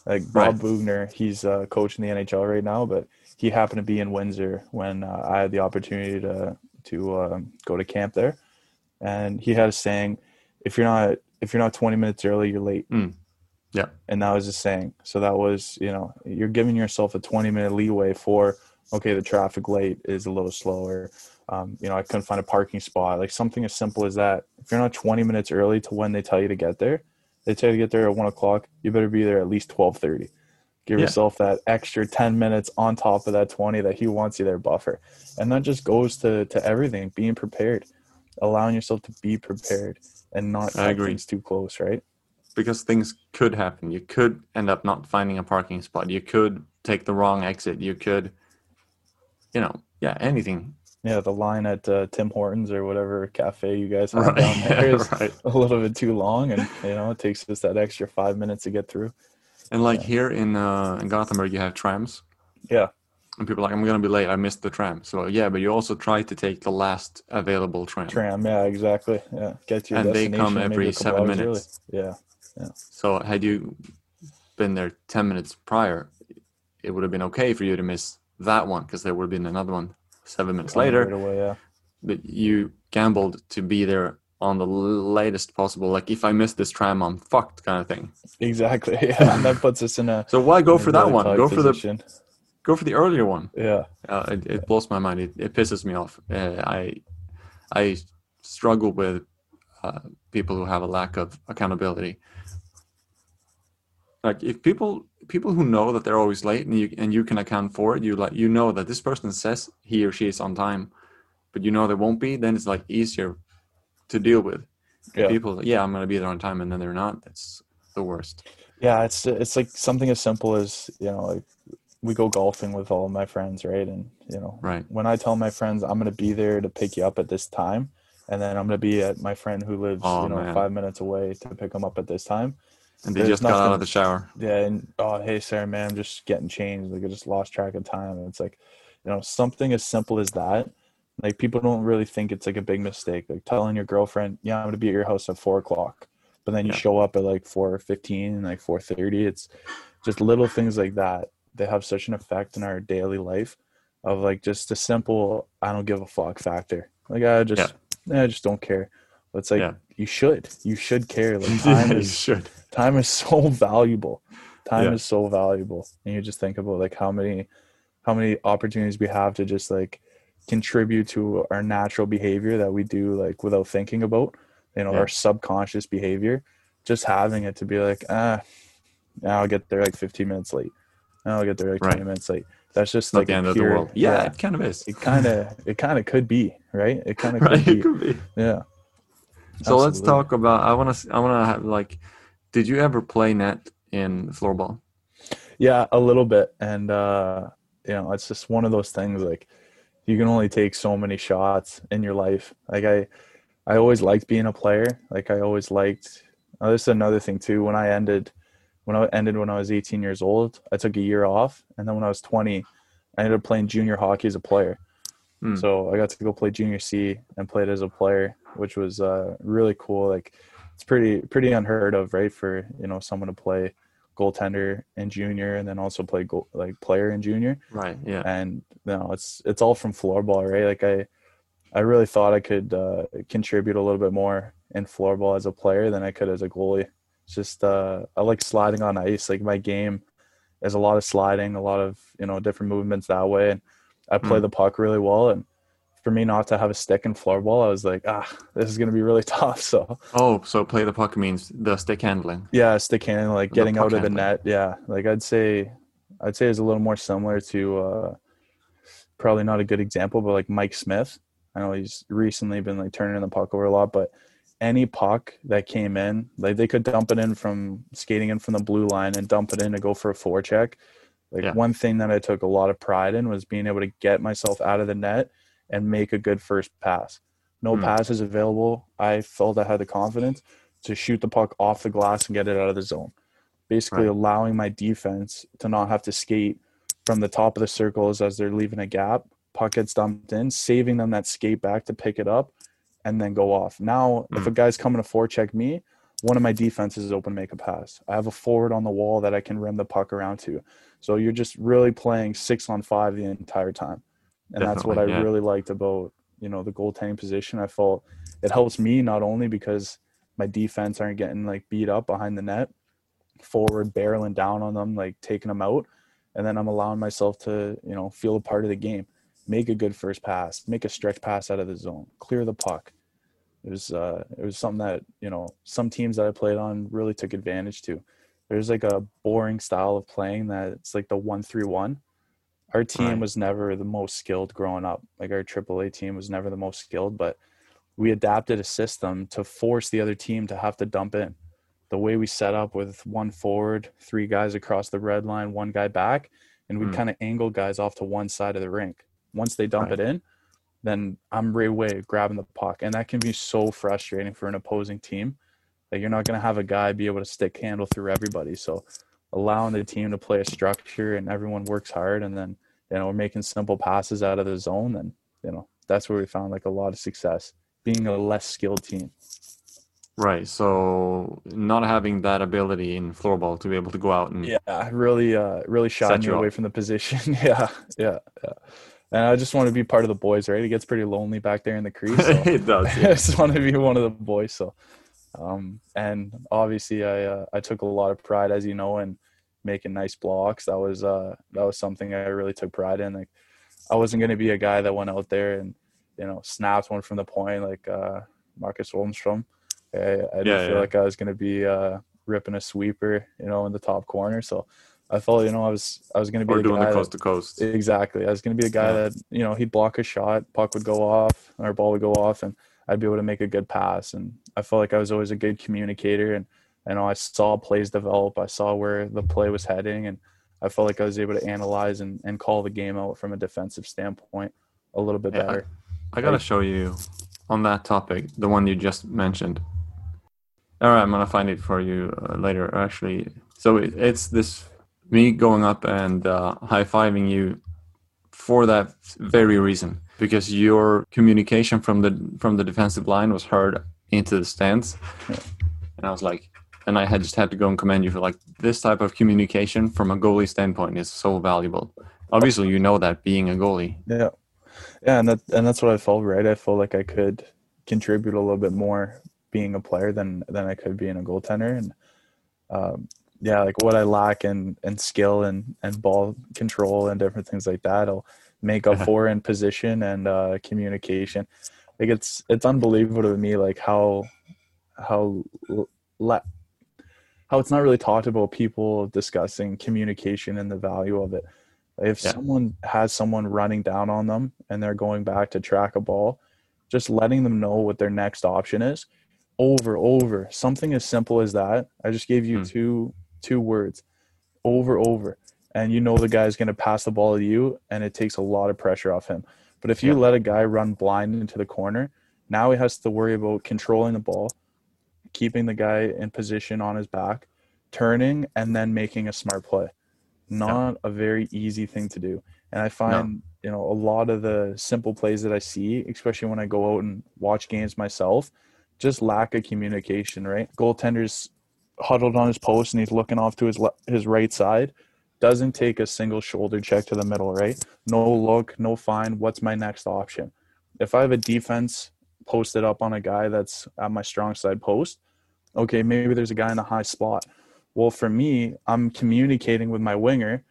Speaker 2: Like Bob
Speaker 1: Right.
Speaker 2: Boughner, he's uh, coaching the NHL right now, but he happened to be in Windsor when uh, I had the opportunity to to um, go to camp there, and he had a saying: "If you're not if you're not 20 minutes early, you're late."
Speaker 1: Mm. Yeah.
Speaker 2: and that was his saying. So that was you know you're giving yourself a 20 minute leeway for okay the traffic late is a little slower. Um, you know I couldn't find a parking spot like something as simple as that. If you're not 20 minutes early to when they tell you to get there, they tell you to get there at one o'clock. You better be there at least 12:30. Give
Speaker 1: Yeah.
Speaker 2: yourself that extra 10 minutes on top of that 20 that he wants you there buffer, and that just goes to to everything. Being prepared, allowing yourself to be prepared, and not
Speaker 1: I agree.
Speaker 2: things too close. Right.
Speaker 1: because things could happen. You could end up not finding a parking spot. You could take the wrong exit. You could, you know, yeah, anything.
Speaker 2: Yeah, the line at uh, Tim Hortons or whatever cafe you guys have
Speaker 1: Right.
Speaker 2: down [laughs] there is
Speaker 1: right.
Speaker 2: a little bit too long, and you know it takes us that extra five minutes to get through.
Speaker 1: And like
Speaker 2: Yeah.
Speaker 1: here in uh, in Gothenburg, you have trams.
Speaker 2: Yeah.
Speaker 1: And people are like, I'm gonna be late. I missed the tram. So yeah, but you also try to take the last available tram.
Speaker 2: Tram, yeah, exactly. Yeah, get to your
Speaker 1: And they come every seven minutes.
Speaker 2: early. Yeah,
Speaker 1: So had you been there ten minutes prior, it would have been okay for you to miss that one because there would have been another one seven minutes later.
Speaker 2: right away. Yeah,
Speaker 1: but you gambled to be there on the latest possible. Like if I miss this tram, I'm fucked, kind of thing.
Speaker 2: exactly. [laughs] Yeah, and that puts us in a
Speaker 1: So why go for that one? Go for the go for the earlier one.
Speaker 2: Yeah,
Speaker 1: Uh, it, it blows my mind. It, it pisses me off. Uh, I I struggle with uh, people who have a lack of accountability. Like if people people who know that they're always late and you and you can account for it, you like you know that this person says he or she is on time, but you know they won't be. Then it's like easier to deal with.
Speaker 2: Yeah.
Speaker 1: People, yeah, I'm gonna be there on time, and then they're not. That's the worst.
Speaker 2: yeah. It's it's like something as simple as you know, like we go golfing with all of my friends, right? And you know,
Speaker 1: Right.
Speaker 2: when I tell my friends I'm going to be there to pick you up at this time, and then I'm going to be at my friend who lives,
Speaker 1: Oh,
Speaker 2: you know,
Speaker 1: man.
Speaker 2: five minutes away to pick him up at this time.
Speaker 1: And they
Speaker 2: There's
Speaker 1: just got out of the shower.
Speaker 2: Yeah, and oh hey Sarah, man, I'm just getting changed. Like I just lost track of time. And it's like, you know, something as simple as that. Like people don't really think it's like a big mistake. Like telling your girlfriend, yeah, I'm gonna be at your house at four o'clock, but then you
Speaker 1: Yeah.
Speaker 2: show up at like four fifteen and like four thirty. It's just little things like that. They have such an effect in our daily life of like just a simple I don't give a fuck factor. Like I just yeah. I just don't care. But it's like
Speaker 1: Yeah.
Speaker 2: you should. You should care. Like [laughs] time
Speaker 1: you
Speaker 2: is
Speaker 1: should.
Speaker 2: Time is so [laughs] valuable time
Speaker 1: Yeah.
Speaker 2: is so valuable and you just think about like how many how many opportunities we have to just like contribute to our natural behavior that we do like without thinking about you know
Speaker 1: Yeah.
Speaker 2: our subconscious behavior just having it to be like ah now i'll get there like 15 minutes late now i'll get there like 20
Speaker 1: Right.
Speaker 2: minutes late that's just
Speaker 1: not
Speaker 2: like
Speaker 1: the end of the world. Yeah, it kind of is.
Speaker 2: it kind of it kind of could be right it [laughs] kind of
Speaker 1: Right,
Speaker 2: could be
Speaker 1: could be.
Speaker 2: yeah
Speaker 1: So let's talk about. I want to. I want to have like. Did you ever play net in floorball?
Speaker 2: Yeah, a little bit. And uh, you know, it's just one of those things like you can only take so many shots in your life. Like I I always liked being a player. Like I always liked oh, this is another thing too. When I ended when I ended when I was 18 years old, I took a year off and then when I was 20, I ended up playing junior hockey as a player.
Speaker 1: Hmm.
Speaker 2: So I got to go play junior C and played as a player, which was uh, really cool. Like it's pretty pretty unheard of, right? For you know someone to play goaltender in junior and then also play goal, like player in junior.
Speaker 1: Right. Yeah.
Speaker 2: And you know it's it's all from floorball, right? Like I I really thought I could uh, contribute a little bit more in floorball as a player than I could as a goalie. It's just uh, I like sliding on ice. Like my game is a lot of sliding, a lot of you know different movements that way, and I play
Speaker 1: Mm.
Speaker 2: the puck really well. And for me not to have a stick in floorball, I was like, ah, this is gonna be really [laughs] tough. So
Speaker 1: Oh, so play the puck means the stick handling.
Speaker 2: yeah, stick handling, like
Speaker 1: The
Speaker 2: getting out of the net. Yeah, like I'd say, I'd say it's a little more similar to uh, probably not a good example, but like Mike Smith. I know he's recently been like turning the puck over a lot, but any puck that came in, like they could dump it in from skating in from the blue line and dump it in to go for a forecheck. Like
Speaker 1: Yeah.
Speaker 2: one thing that I took a lot of pride in was being able to get myself out of the net and make a good first pass. No
Speaker 1: Hmm.
Speaker 2: passes available. I felt I had the confidence to shoot the puck off the glass and get it out of the zone. basically
Speaker 1: Right.
Speaker 2: allowing my defense to not have to skate from the top of the circles as they're leaving a gap. Puck gets dumped in, saving them that skate back to pick it up and then go off. Now, if a guy's coming to forecheck me, one of my defenses is open to make a pass. I have a forward on the wall that I can rim the puck around to. So you're just really playing six on five the entire time. And that's what I
Speaker 1: yeah.
Speaker 2: really liked about, you know, the goaltending position. I felt it helps me not only because my defense aren't getting like beat up behind the net, forward barreling down on them, like taking them out. And then I'm allowing myself to, you know, feel a part of the game, make a good first pass, make a stretch pass out of the zone, clear the puck. It was uh it was something that, you know, some teams that I played on really took advantage to. There's like a boring style of playing that it's like the one three one. Our team
Speaker 1: Right.
Speaker 2: was never the most skilled growing up. Like our AAA team was never the most skilled, but we adapted a system to force the other team to have to dump in. The way we set up with one forward, three guys across the red line, one guy back, and we
Speaker 1: Mm.
Speaker 2: kind of angle guys off to one side of the rink. Once they dump
Speaker 1: Right.
Speaker 2: it in, then I'm right away grabbing the puck. And that can be so frustrating for an opposing team that you're not going to have a guy be able to stick handle through everybody. So allowing the team to play a structure and everyone works hard and then, you know, we're making simple passes out of the zone, then, you know, that's where we found like a lot of success being a less skilled team.
Speaker 1: Right. So not having that ability in floorball to be able to go out and
Speaker 2: Yeah, really, uh, really me
Speaker 1: you
Speaker 2: away from the position. [laughs] yeah, yeah, yeah. And I just want to be part of the boys, right? It gets pretty lonely back there in the crease. So. [laughs]
Speaker 1: it does. [laughs] Yeah.
Speaker 2: I just want to be one of the boys. So, um, and obviously, I uh, I took a lot of pride, as you know, in making nice blocks. That was uh that was something I really took pride in. Like, I wasn't going to be a guy that went out there and you know snapped one from the point like uh, Marcus Holmstrom. I, I didn't
Speaker 1: Yeah,
Speaker 2: feel
Speaker 1: yeah.
Speaker 2: like I was going to be uh, ripping a sweeper, you know, in the top corner. So. I felt, you know, I was I was going to be
Speaker 1: Or
Speaker 2: the
Speaker 1: doing the
Speaker 2: that-
Speaker 1: coast to coast.
Speaker 2: Exactly. I was going to be a guy
Speaker 1: Yeah.
Speaker 2: that, you know, he'd block a shot, puck would go off, our ball would go off, and I'd be able to make a good pass. And I felt like I was always a good communicator. And I know I saw plays develop, I saw where the play was heading, and I felt like I was able to analyze and, and call the game out from a defensive standpoint a little bit
Speaker 1: Yeah, I-
Speaker 2: better.
Speaker 1: I gotta
Speaker 2: Like-
Speaker 1: show you on that topic, the one you just mentioned. All right, I'm gonna find it for you uh, later. Actually, so it, it's this me going up and uh, high fiving you for that very reason, because your communication from the from the defensive line was heard into the stands,
Speaker 2: Yeah.
Speaker 1: and I was like, and I had just had to go and commend you for like this type of communication from a goalie standpoint is so valuable. Obviously, you know that being a goalie.
Speaker 2: Yeah. Yeah, and that and that's what I felt, right? I felt like I could contribute a little bit more being a player than than I could being a goaltender. And um, yeah, like what I lack in in skill and and ball control and different things like that, I'll make up for in position and uh, communication. Like it's it's unbelievable to me, like how how la- how it's not really talked about people discussing communication and the value of it. If
Speaker 1: Yeah.
Speaker 2: someone has someone running down on them and they're going back to track a ball, just letting them know what their next option is over over something as simple as that i just gave you
Speaker 1: Hmm.
Speaker 2: two two words over over and you know the guy's going to pass the ball to you and it takes a lot of pressure off him. But if you
Speaker 1: Yeah.
Speaker 2: let a guy run blind into the corner now he has to worry about controlling the ball keeping the guy in position on his back turning and then making a smart play. Not a very easy thing to do. And i find you know a lot of the simple plays that i see especially when i go out and watch games myself just lack of communication right? Goaltender's huddled on his post and he's looking off to his le- his right side doesn't take a single shoulder check to the middle right? No look no find what's my next option? If i have a defense posted up on a guy that's at my strong side post okay maybe there's a guy in a high spot. Well for me i'm communicating with my winger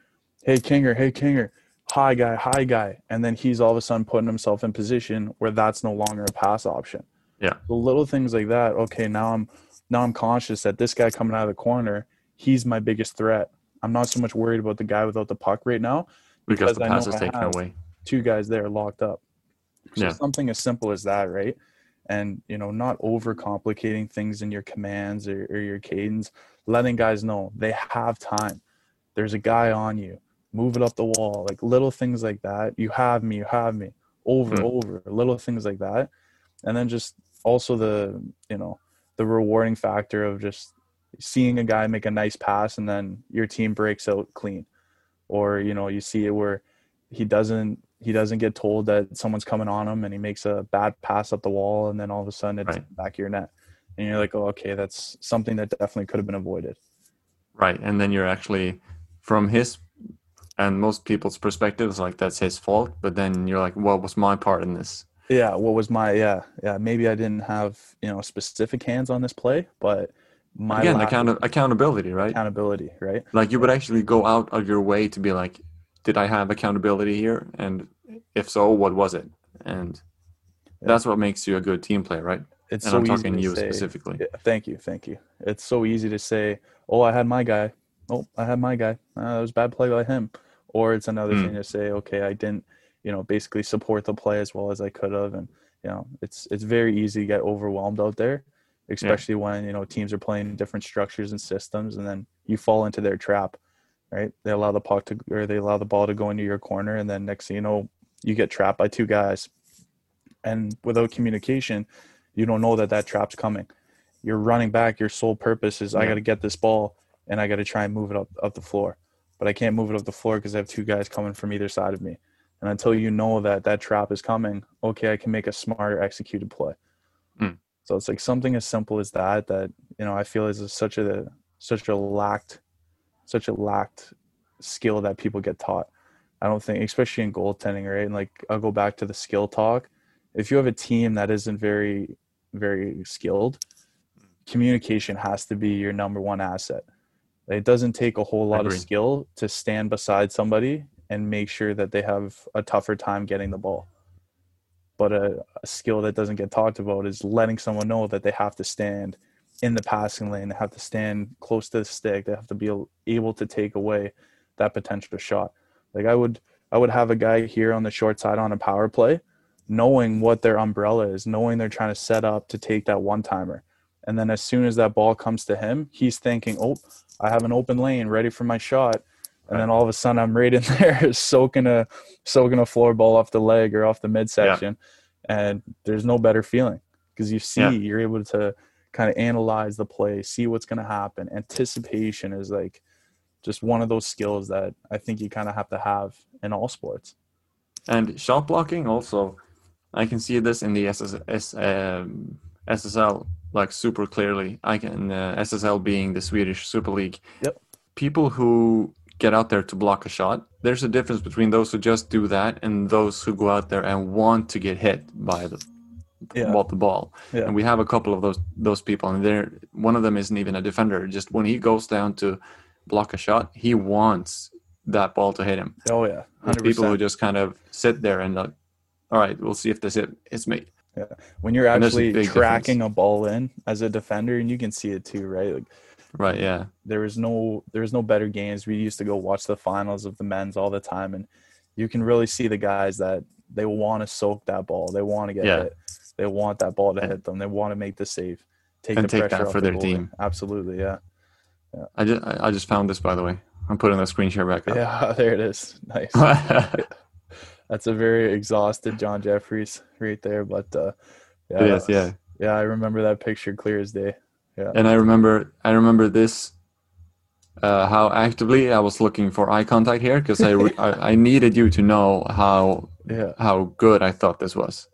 Speaker 2: hey kinger hey kinger high guy high guy and then he's all of a sudden putting himself in position where that's no longer a pass option.
Speaker 1: Yeah.
Speaker 2: the little things like that okay now i'm now i'm conscious that this guy coming out of the corner he's my biggest threat i'm not so much worried about the guy without the puck right now
Speaker 1: because,
Speaker 2: Because
Speaker 1: the
Speaker 2: I know
Speaker 1: pass is
Speaker 2: I
Speaker 1: taken
Speaker 2: have-
Speaker 1: away.
Speaker 2: two guys there locked up. So
Speaker 1: Yeah.
Speaker 2: something as simple as that right? And you know not overcomplicating things in your commands or, or your cadence letting guys know they have time. There's a guy on you. Move it up the wall like little things like that. You have me you have me. Over
Speaker 1: Hmm.
Speaker 2: over little things like that. And then just also the you know the rewarding factor of just seeing a guy make a nice pass and then your team breaks out clean, or you know you see it where he doesn't he doesn't get told that someone's coming on him and he makes a bad pass up the wall and then all of a sudden it's
Speaker 1: Right.
Speaker 2: back of your net and you're like oh okay that's something that definitely could have been avoided
Speaker 1: Right. And then you're actually, from his and most people's perspectives, like that's his fault. But then you're like, what was my part in this?
Speaker 2: yeah what was my yeah yeah maybe i didn't have you know specific hands on this play but my
Speaker 1: Again, account-
Speaker 2: of
Speaker 1: accountability, right?
Speaker 2: accountability right
Speaker 1: Like you would actually go out of your way to be like, did I have accountability here? And if so, what was it? And
Speaker 2: Yeah.
Speaker 1: that's what makes you a good team player, right?
Speaker 2: it's
Speaker 1: And
Speaker 2: so
Speaker 1: I'm
Speaker 2: easy
Speaker 1: talking
Speaker 2: to
Speaker 1: you
Speaker 2: say,
Speaker 1: specifically.
Speaker 2: Yeah, thank you, thank you. It's so easy to say, "Oh, I had my guy. Oh, I had my guy. Uh, that was a bad play by him." Or it's another
Speaker 1: Mm.
Speaker 2: thing to say, "Okay, I didn't, you know, basically support the play as well as I could have." And you know, it's it's very easy to get overwhelmed out there, especially when you know teams are playing different structures and systems, and then you fall into their trap. Right? They allow the puck to, or they allow the ball to go into your corner, and then next thing you know, you get trapped by two guys. And without communication, you don't know that that trap's coming. You're running back. Your sole purpose is I got to get this ball and I got to try and move it up up the floor. But I can't move it up the floor because I have two guys coming from either side of me. And until you know that that trap is coming, okay, I can make a smarter executed play. So it's like something as simple as that that you know I feel is such a such a lacked such a lacked skill that people get taught. I don't think, especially in goaltending, right? And like I'll go back to the skill talk. If you have a team that isn't very, very skilled, communication has to be your number one asset. It doesn't take a whole lot of skill to stand beside somebody and make sure that they have a tougher time getting the ball. But a, a skill that doesn't get talked about is letting someone know that they have to stand in the passing lane, they have to stand close to the stick, they have to be able to take away that potential shot. Like I would I would have a guy here on the short side on a power play, knowing what their umbrella is, knowing they're trying to set up to take that one timer. And then as soon as that ball comes to him, he's thinking, "Oh, I have an open lane ready for my shot." And then all of a sudden, I'm right in [laughs] there soaking a soaking a floor ball off the leg or off the midsection, and there's no better feeling because you see
Speaker 1: Yeah.
Speaker 2: you're able to kind of analyze the play, see what's going to happen. Anticipation is like just one of those skills that I think you kind of have to have in all sports.
Speaker 1: And shot blocking also, I can see this in the SS, S, um, SSL like super clearly. I can uh, SSL being the Swedish Super League.
Speaker 2: Yep.
Speaker 1: People who get out there to block a shot. There's a difference between those who just do that and those who go out there and want to get hit by the
Speaker 2: Yeah.
Speaker 1: ball the ball.
Speaker 2: Yeah.
Speaker 1: And we have a couple of those those people, and they're one of them isn't even a defender. Just when he goes down to block a shot, he wants that ball to hit him.
Speaker 2: Oh yeah,
Speaker 1: people who just kind of sit there and like, all right, we'll see if this hit hits me.
Speaker 2: Yeah, when you're actually tracking a ball in as a defender, and you can see it too, right? Like
Speaker 1: Right? Yeah.
Speaker 2: There is no there is no better games. We used to go watch the finals of the men's all the time, and you can really see the guys that they want to soak that ball. They want to get
Speaker 1: Yeah.
Speaker 2: hit. They want that ball to hit them. They want to make the save. Take
Speaker 1: And
Speaker 2: the
Speaker 1: take that for their team.
Speaker 2: Absolutely, yeah.
Speaker 1: I just I I just found this by the way. I'm putting the screen share back up.
Speaker 2: Yeah, [laughs] there it is. Nice. [laughs] That's a very exhausted John Jeffries right there, but uh yeah,
Speaker 1: Yes, yeah.
Speaker 2: Yeah, I remember that picture clear as day.
Speaker 1: And I remember I remember this uh, how actively I was looking for eye contact here because I, re- I I needed you to know how
Speaker 2: Yeah.
Speaker 1: how good I thought this was.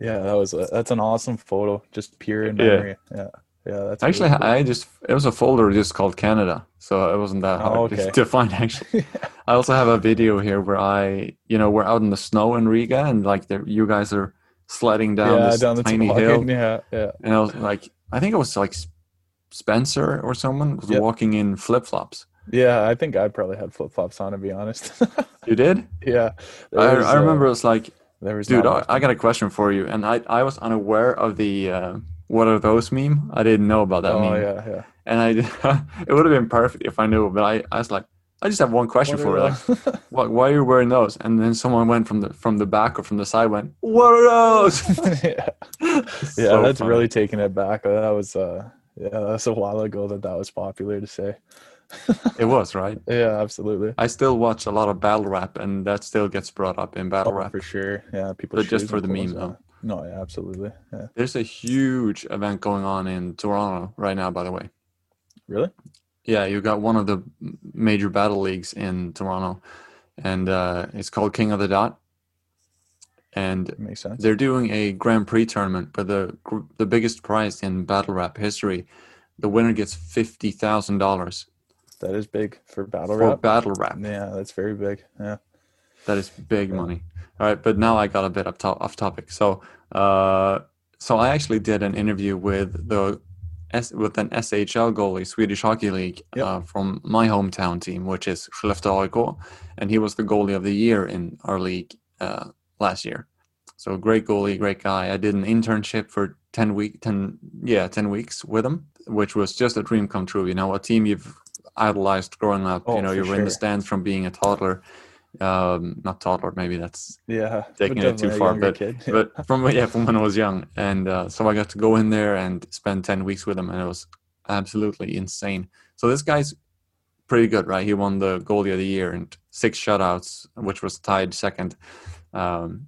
Speaker 2: Yeah, that was a, that's an awesome photo, just pure in
Speaker 1: Yeah.
Speaker 2: memory. Yeah, yeah, that's really
Speaker 1: Actually,
Speaker 2: cool.
Speaker 1: I just it was a folder just called Canada, so it wasn't that
Speaker 2: Oh,
Speaker 1: hard
Speaker 2: okay. [laughs]
Speaker 1: to find. Actually, [laughs] I also have a video here where I, you know, we're out in the snow in Riga, and like there, you guys are sledding down
Speaker 2: yeah,
Speaker 1: this
Speaker 2: down the
Speaker 1: tiny hill, [laughs]
Speaker 2: Yeah, yeah,
Speaker 1: and I was like, I think it was like Spencer or someone was
Speaker 2: Yep.
Speaker 1: walking in flip flops.
Speaker 2: yeah. I think I probably had flip flops on to be honest. [laughs]
Speaker 1: You did?
Speaker 2: yeah,
Speaker 1: I,
Speaker 2: was,
Speaker 1: I
Speaker 2: uh,
Speaker 1: remember it was like,
Speaker 2: there was
Speaker 1: dude, I, I got a question for you, and I I was unaware of the uh, what are those meme. I didn't know about that meme.
Speaker 2: oh
Speaker 1: meme.
Speaker 2: yeah, yeah.
Speaker 1: and I [laughs] it would have been perfect if I knew, but I, I was like, I just have one question for you. Like, [laughs] why, why are you wearing those? And then someone went from the from the back or from the side went, what are those? [laughs]
Speaker 2: yeah, [laughs] yeah.
Speaker 1: So
Speaker 2: that's
Speaker 1: funny.
Speaker 2: really taking it back. Uh, That was uh, yeah, that was a while ago that that was popular to say.
Speaker 1: it was right.
Speaker 2: Yeah, absolutely.
Speaker 1: I still watch a lot of battle rap, and that still gets brought up in battle
Speaker 2: Oh,
Speaker 1: rap.
Speaker 2: for sure. Yeah, people.
Speaker 1: But just for the meme, though.
Speaker 2: No, yeah, absolutely. Yeah.
Speaker 1: There's a huge event going on in Toronto right now, by the way.
Speaker 2: Really?
Speaker 1: Yeah, you got one of the major battle leagues in Toronto, and uh, it's called King of the Dot. And
Speaker 2: Makes sense.
Speaker 1: they're doing a Grand Prix tournament, but the the biggest prize in battle rap history, the winner gets fifty thousand dollars
Speaker 2: That is big for battle
Speaker 1: for
Speaker 2: rap.
Speaker 1: battle rap.
Speaker 2: Yeah, that's very big. Yeah.
Speaker 1: That is big money. All right, but now I got a bit up to- off topic. So, uh, so I actually did an interview with the S- with an SHL goalie, Swedish Hockey League,
Speaker 2: Yep.
Speaker 1: uh, from my hometown team, which is Skellefteå AIK, and he was the goalie of the year in our league uh, last year. So great goalie, great guy. I did an internship for ten week, ten yeah, ten weeks with him, which was just a dream come true. You know, a team you've idolized growing up.
Speaker 2: Oh,
Speaker 1: you know, you were in the stands from being a toddler. Um, not toddler, maybe that's
Speaker 2: Yeah.
Speaker 1: Taking it too far, but-
Speaker 2: kid.
Speaker 1: but [laughs] from yeah from when I was young, and uh, so I got to go in there and spend ten weeks with him, and it was absolutely insane. So this guy's pretty good, right? He won the goalie of the year and six shutouts, which was tied second, um,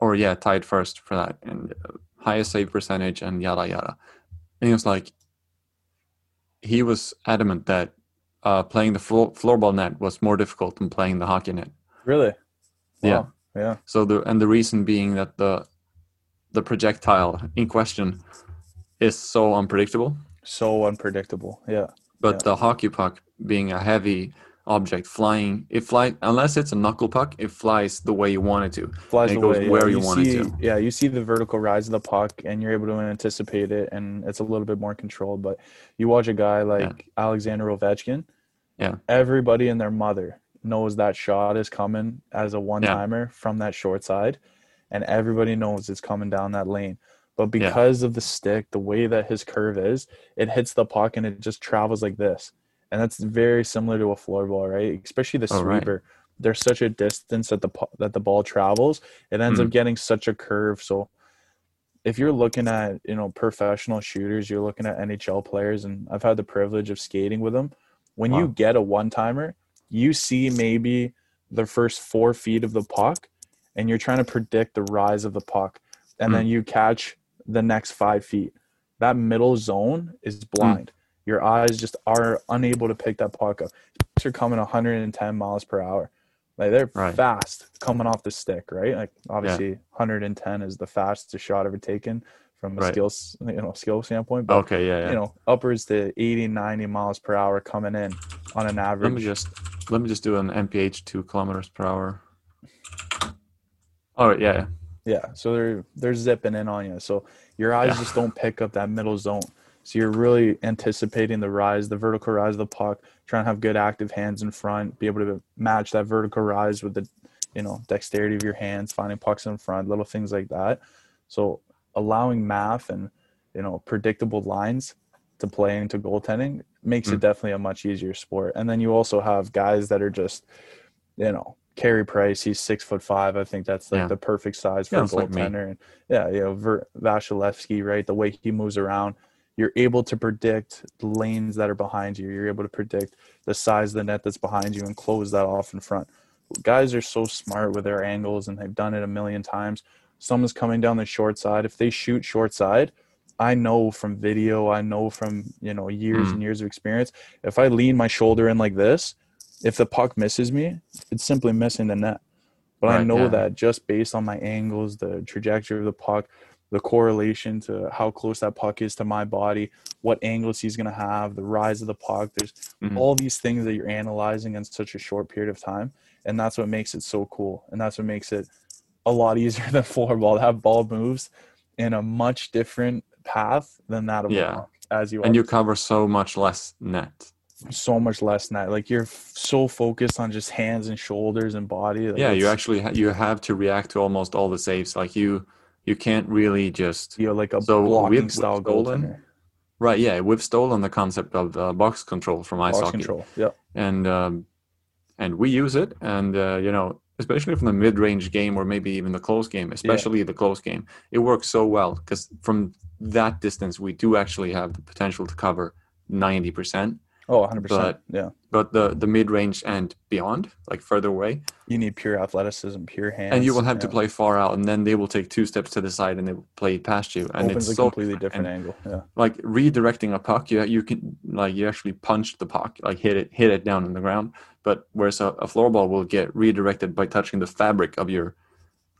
Speaker 1: or yeah, tied first for that, and uh, highest save percentage and yada yada. And he was like, he was adamant that uh, playing the floor, floorball net was more difficult than playing the hockey net.
Speaker 2: really?
Speaker 1: Yeah.
Speaker 2: Yeah.
Speaker 1: So the and the reason being that the the projectile in question is so unpredictable,
Speaker 2: So unpredictable. Yeah.
Speaker 1: but
Speaker 2: Yeah.
Speaker 1: the hockey puck being a heavy object flying, it fly unless it's a knuckle puck, it flies the way you want it to.
Speaker 2: Flies
Speaker 1: it
Speaker 2: away.
Speaker 1: goes
Speaker 2: yeah.
Speaker 1: where you want it
Speaker 2: see,
Speaker 1: to.
Speaker 2: Yeah, you see the vertical rise of the puck and you're able to anticipate it and it's a little bit more controlled. But you watch a guy like Alexander Ovechkin.
Speaker 1: Yeah.
Speaker 2: Everybody and their mother knows that shot is coming as a one timer from that short side. And everybody knows it's coming down that lane. But
Speaker 1: Yeah.
Speaker 2: because of the stick, the way that his curve is, it hits the puck and it just travels like this. And that's very similar to a floorball, right? Especially the
Speaker 1: Oh, right.
Speaker 2: sweeper. There's such a distance that the that the ball travels. It ends
Speaker 1: Mm.
Speaker 2: up getting such a curve. So if you're looking at you know professional shooters, you're looking at NHL players, and I've had the privilege of skating with them. When you get a one timer, you see maybe the first four feet of the puck, and you're trying to predict the rise of the puck, and
Speaker 1: Mm.
Speaker 2: then you catch the next five feet. That middle zone is blind. Your eyes just are unable to pick that puck up. They're coming 110 miles per hour. Like they're
Speaker 1: Right.
Speaker 2: fast coming off the stick, right? Like obviously 110 is the fastest shot ever taken from a
Speaker 1: Right.
Speaker 2: skills, you know, skill standpoint. But
Speaker 1: Okay, yeah, yeah.
Speaker 2: you know, upwards to 80, 90 miles per hour coming in on an average.
Speaker 1: let me just let me just do an MPH two kilometers per hour. Oh yeah, yeah.
Speaker 2: Yeah, so they're they're zipping in on you. So your eyes
Speaker 1: Yeah.
Speaker 2: just don't pick up that middle zone. So you're really anticipating the rise, the vertical rise of the puck, trying to have good active hands in front, be able to match that vertical rise with the, you know, dexterity of your hands, finding pucks in front, little things like that. So allowing math and you know predictable lines to play into goaltending makes it
Speaker 1: Mm.
Speaker 2: definitely a much easier sport. And then you also have guys that are just, you know, Carey Price, he's six foot five. I think that's like
Speaker 1: Yeah.
Speaker 2: the perfect size for
Speaker 1: Yeah,
Speaker 2: a
Speaker 1: it's like
Speaker 2: goaltender. and yeah, you know, Ver- Vasilevskiy, right? The way he moves around, you're able to predict the lanes that are behind you. You're able to predict the size of the net that's behind you and close that off in front. Guys are so smart with their angles and they've done it a million times. Someone's coming down the short side. If they shoot short side, I know from video, I know from, you know, years
Speaker 1: Mm.
Speaker 2: and years of experience. If I lean my shoulder in like this, if the puck misses me, it's simply missing the net. But I know
Speaker 1: yeah.
Speaker 2: that just based on my angles, the trajectory of the puck, the correlation to how close that puck is to my body, what angles he's going to have, the rise of the puck. There's
Speaker 1: Mhm.
Speaker 2: all these things that you're analyzing in such a short period of time. And that's what makes it so cool. And that's what makes it a lot [laughs] easier than floorball. That ball moves in a much different path than that of
Speaker 1: Yeah.
Speaker 2: puck, as you
Speaker 1: And you cover so much less net.
Speaker 2: so much less net. Like you're f- so focused on just hands and shoulders and body. Like
Speaker 1: yeah, you actually ha- you have to react to almost all the saves. Like you you can't really just
Speaker 2: you're like a
Speaker 1: So
Speaker 2: blocking
Speaker 1: with-
Speaker 2: style goaltender.
Speaker 1: right. Yeah, we've stolen the concept of uh, box control from ice
Speaker 2: Box
Speaker 1: hockey.
Speaker 2: control. Yeah.
Speaker 1: and um, and we use it and uh, you know especially from the mid-range game or maybe even the close game especially the close game it works so well because from that distance we do actually have the potential to cover 90%
Speaker 2: Oh, 100 percent.
Speaker 1: But-
Speaker 2: Yeah.
Speaker 1: But the the mid range and beyond, like further away,
Speaker 2: You need pure athleticism, pure hands.
Speaker 1: and you will have to play far out, and then they will take two steps to the side and they will play past you, and
Speaker 2: Opens
Speaker 1: it's
Speaker 2: a
Speaker 1: so
Speaker 2: completely different angle. Yeah.
Speaker 1: like redirecting a puck. You you can like you actually punch the puck, like hit it hit it down on the ground. But whereas a, a floor ball will get redirected by touching the fabric of your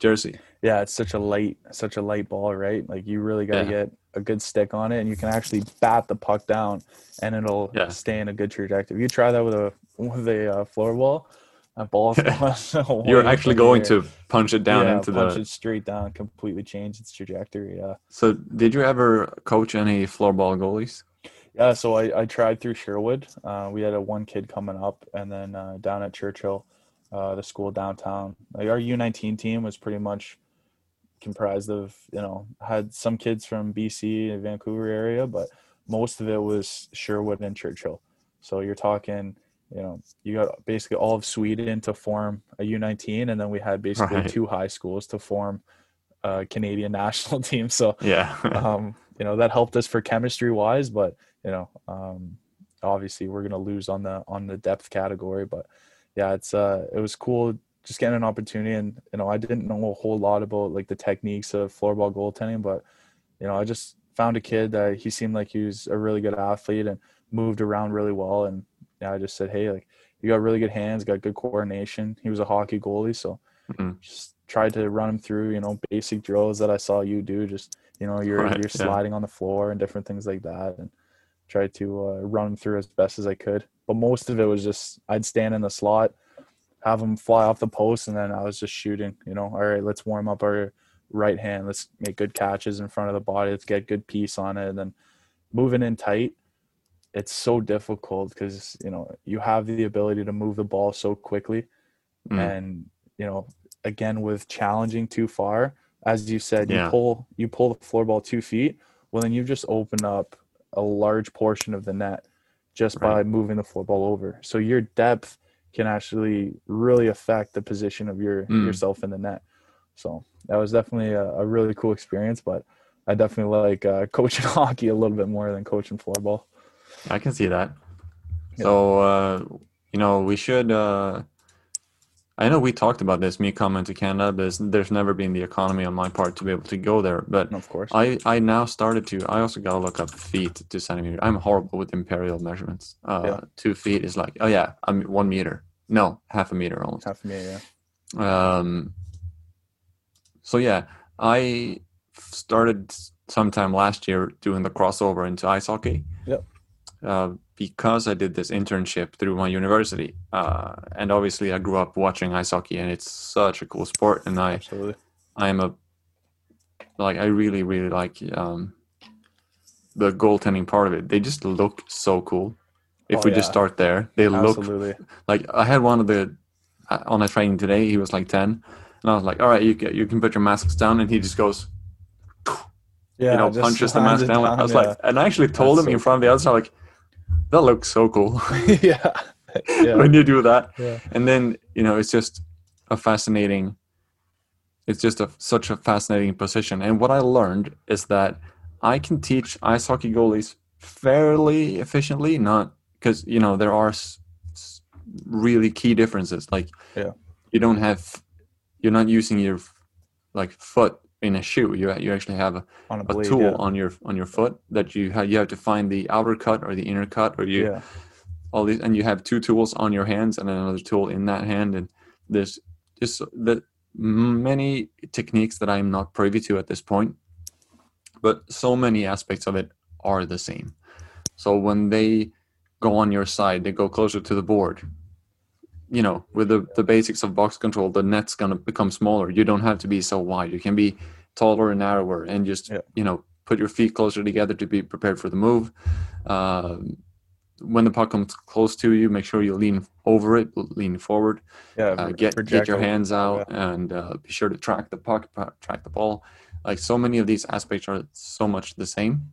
Speaker 1: jersey.
Speaker 2: Yeah, it's such a light, such a light ball, right? Like you really got to
Speaker 1: Yeah.
Speaker 2: get a good stick on it, and you can actually bat the puck down, and it'll
Speaker 1: Yeah.
Speaker 2: stay in a good trajectory. If you try that with a with a uh, floor ball, that ball's [laughs] going. [laughs]
Speaker 1: You're actually
Speaker 2: up in the
Speaker 1: going to punch it down
Speaker 2: Yeah,
Speaker 1: into
Speaker 2: punch
Speaker 1: the.
Speaker 2: it straight down, completely change its trajectory. Yeah.
Speaker 1: So did you ever coach any floorball goalies?
Speaker 2: Yeah, so I, I tried through Sherwood. Uh, we had a one kid coming up, and then uh, down at Churchill, uh, the school downtown. Like our U19 team was pretty much comprised of you know had some kids from BC and Vancouver area, but most of it was Sherwood and Churchill. So you're talking, you know, you got basically all of Sweden to form a U19, and then we had basically
Speaker 1: Right.
Speaker 2: two high schools to form a Canadian [laughs] national team. So
Speaker 1: Yeah. [laughs]
Speaker 2: um, you know that helped us for chemistry wise but you know um, obviously we're gonna lose on the on the depth category but yeah it's uh it was cool just getting an opportunity and you know i didn't know a whole lot about like the techniques of floorball goaltending but you know i just found a kid that he seemed like he was a really good athlete and moved around really well and yeah i just said hey like you got really good hands got good coordination he was a hockey goalie so
Speaker 1: Mhm.
Speaker 2: just tried to run him through you know basic drills that i saw you do just you know [laughs] you're
Speaker 1: Right,
Speaker 2: you're
Speaker 1: yeah.
Speaker 2: sliding on the floor and different things like that and tried to uh, run him through as best as i could but most of it was just i'd stand in the slot have him fly off the post and then i was just shooting you know all right let's warm up our right hand. Let's make good catches in front of the body. Let's get good piece on it. And then moving in tight it's so difficult because you know you have the ability to move the ball so quickly.
Speaker 1: Mm.
Speaker 2: and you know again with challenging too far as you said
Speaker 1: Yeah.
Speaker 2: you pull you pull the floor ball two feet well then you've just open up a large portion of the net just by moving the floor ball over so your depth can actually really affect the position of your
Speaker 1: Mm.
Speaker 2: yourself in the net so that was definitely a, a really cool experience but i definitely like uh, [laughs] coaching hockey a little bit more than coaching floorball
Speaker 1: I can see that.
Speaker 2: Yeah.
Speaker 1: So uh, you know, we should. Uh, I know we talked about this. Me coming to Canada, there's there's never been the economy on my part to be able to go there. But
Speaker 2: of course
Speaker 1: I I now started to. I also gotta look up feet to centimeter. I'm horrible with imperial measurements. Uh,
Speaker 2: Yeah.
Speaker 1: Two feet is like oh yeah, I'm one meter. No, half a meter almost.
Speaker 2: half me yeah
Speaker 1: Um, so yeah, I started sometime last year doing the crossover into ice hockey.
Speaker 2: Yep.
Speaker 1: Uh, because I did this internship through my university, uh, and obviously I grew up watching ice hockey, and it's such a cool sport, and I
Speaker 2: absolutely
Speaker 1: I am a like I really really like um, the goaltending part of it. They just look so cool. If
Speaker 2: Oh,
Speaker 1: we just start there, they look like I had one of the uh, on a training today. He was like ten, and I was like, "All right, you can, you can put your masks down." And he just goes,
Speaker 2: yeah
Speaker 1: you know, punches the mask
Speaker 2: it
Speaker 1: down. I was
Speaker 2: yeah.
Speaker 1: like, and I actually told
Speaker 2: That's
Speaker 1: him
Speaker 2: so
Speaker 1: in front of the other I'm like, "That looks so cool [laughs] [laughs]
Speaker 2: yeah. Yeah.
Speaker 1: when you do that."
Speaker 2: yeah.
Speaker 1: And then you know, it's just a fascinating. It's just a such a fascinating position. And what I learned is that I can teach ice hockey goalies fairly efficiently, not because you know there are s- s- really key differences. Like,
Speaker 2: Yeah.
Speaker 1: you don't have, you're not using your like foot in a shoe. You you actually have a,
Speaker 2: On a
Speaker 1: a tool
Speaker 2: yeah.
Speaker 1: on your on your foot that you have you have to find the outer cut or the inner cut or you
Speaker 2: yeah.
Speaker 1: all these and you have two tools on your hands and another tool in that hand and there's just the many techniques that i'm not privy to at this point but so many aspects of it are the same so when they go on your side they go closer to the board you know with the, the basics of box control the net's going to become smaller you don't have to be so wide you can be taller and narrower and just
Speaker 2: Yeah.
Speaker 1: you know put your feet closer together to be prepared for the move um, when the puck comes close to you, make sure you lean over it, lean forward,
Speaker 2: Yeah.
Speaker 1: uh, get get your hands out, and uh, be sure to track the puck, track the ball. Like so many of these aspects are so much the same,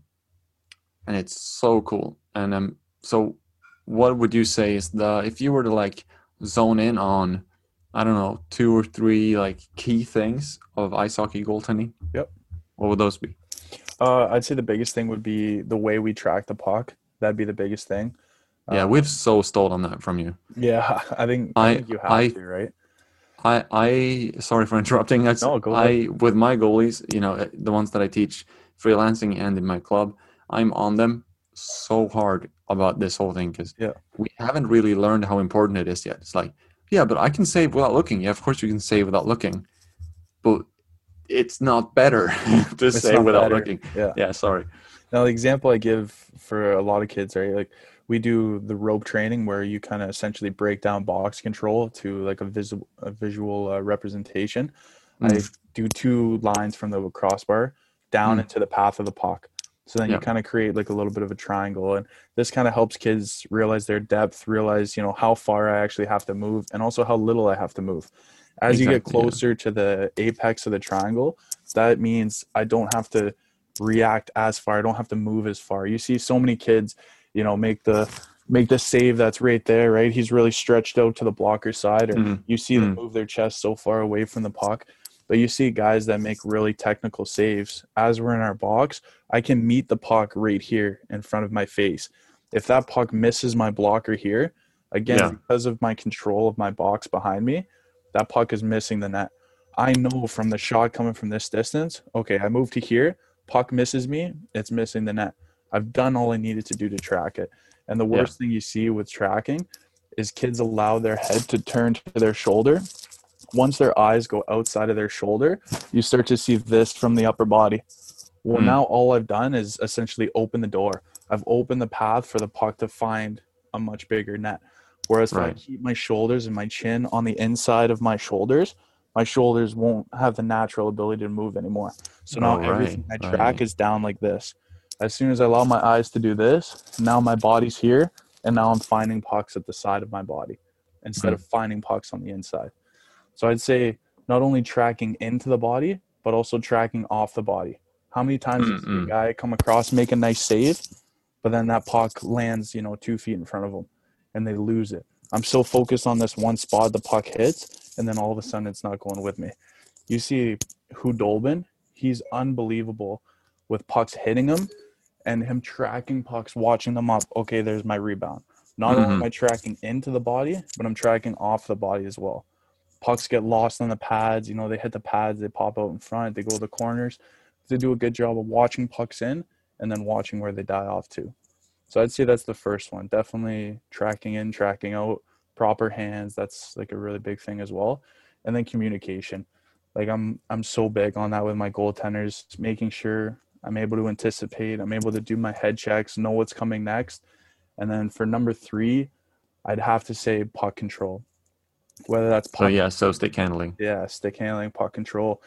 Speaker 1: and it's so cool. And um, so what would you say is the if you were to like zone in on, I don't know, two or three like key things of ice hockey goaltending?
Speaker 2: Yep.
Speaker 1: What would those be?
Speaker 2: Uh, I'd say the biggest thing would be the way we track the puck. That'd be the biggest thing.
Speaker 1: Yeah,
Speaker 2: Uh,
Speaker 1: we've so stolen that from you.
Speaker 2: Yeah, [laughs] I think I,
Speaker 1: I-
Speaker 2: think you have
Speaker 1: I-
Speaker 2: to, right?
Speaker 1: I, I sorry for [laughs] interrupting. That's,
Speaker 2: No, go
Speaker 1: I with my goalies, you know, eh, the ones that I teach freelancing and in my club, I'm on them so hard about this whole thing because
Speaker 2: Yeah.
Speaker 1: we haven't really learned how important it is yet. It's like, yeah, but I can save without looking. Yeah, of course you can save without looking, but it's not better [laughs] to
Speaker 2: It's
Speaker 1: save without
Speaker 2: better.
Speaker 1: looking.
Speaker 2: Yeah.
Speaker 1: Yeah, sorry.
Speaker 2: Now, the example I give for a lot of kids, right? Like we do the rope training where you kind of essentially break down box control to like a visual, a visual uh, representation. I
Speaker 1: Mm.
Speaker 2: do two lines from the crossbar down
Speaker 1: Mm.
Speaker 2: into the path of the puck. So then
Speaker 1: Yeah.
Speaker 2: you kind of create like a little bit of a triangle, and this kind of helps kids realize their depth, realize you know how far I actually have to move, and also how little I have to move. As you get
Speaker 1: Exactly, yeah.
Speaker 2: closer to the apex of the triangle, that means I don't have to react as far. I don't have to move as far. You see so many kids, you know, make the make the save that's right there, right? He's really stretched out to the blocker side, or
Speaker 1: Mhm.
Speaker 2: you see them
Speaker 1: Mm.
Speaker 2: move their chest so far away from the puck. But you see guys that make really technical saves. As we're in our box, I can meet the puck right here in front of my face. If that puck misses my blocker here, again,
Speaker 1: Yeah.
Speaker 2: because of my control of my box behind me, that puck is missing the net. I know from the shot coming from this distance, okay, I move to here, puck misses me, it's missing the net. I've done all I needed to do to track it. And the
Speaker 1: Yeah.
Speaker 2: worst thing you see with tracking is kids allow their head to turn to their shoulder. Once their eyes go outside of their shoulder, you start to see this from the upper body. Well,
Speaker 1: Hmm.
Speaker 2: now all I've done is essentially open the door. I've opened the path for the puck to find a much bigger net. Whereas if I keep my shoulders and my chin on the inside of my shoulders, my shoulders won't have the natural ability to move anymore. So now
Speaker 1: Oh,
Speaker 2: everything I track
Speaker 1: right.
Speaker 2: is down like this. As soon as I allow my eyes to do this, now my body's here, and now I'm finding pucks at the side of my body instead
Speaker 1: Hmm.
Speaker 2: of finding pucks on the inside. So I'd say not only tracking into the body, but also tracking off the body. How many times do you see a guy come across, make a nice save, but then that puck lands, you know, two feet in front of them and they lose it? I'm so focused on this one spot the puck hits, and then all of a sudden it's not going with me. You see Hu Dolbin, he's unbelievable with pucks hitting him and him tracking pucks, watching them up. Okay, there's my rebound. Not only am
Speaker 1: Mhm.
Speaker 2: I tracking into the body, but I'm tracking off the body as well. Pucks get lost on the pads. You know, they hit the pads, they pop out in front, they go to the corners. They do a good job of watching pucks in and then watching where they die off to. So I'd say that's the first one. Definitely tracking in, tracking out, proper hands. That's like a really big thing as well. And then communication. Like I'm I'm so big on that with my goaltenders, making sure I'm able to anticipate, I'm able to do my head checks, know what's coming next. And then for number three, I'd have to say puck control. Whether that's
Speaker 1: So
Speaker 2: puck
Speaker 1: yeah, so stick handling.
Speaker 2: yeah, stick handling, puck control.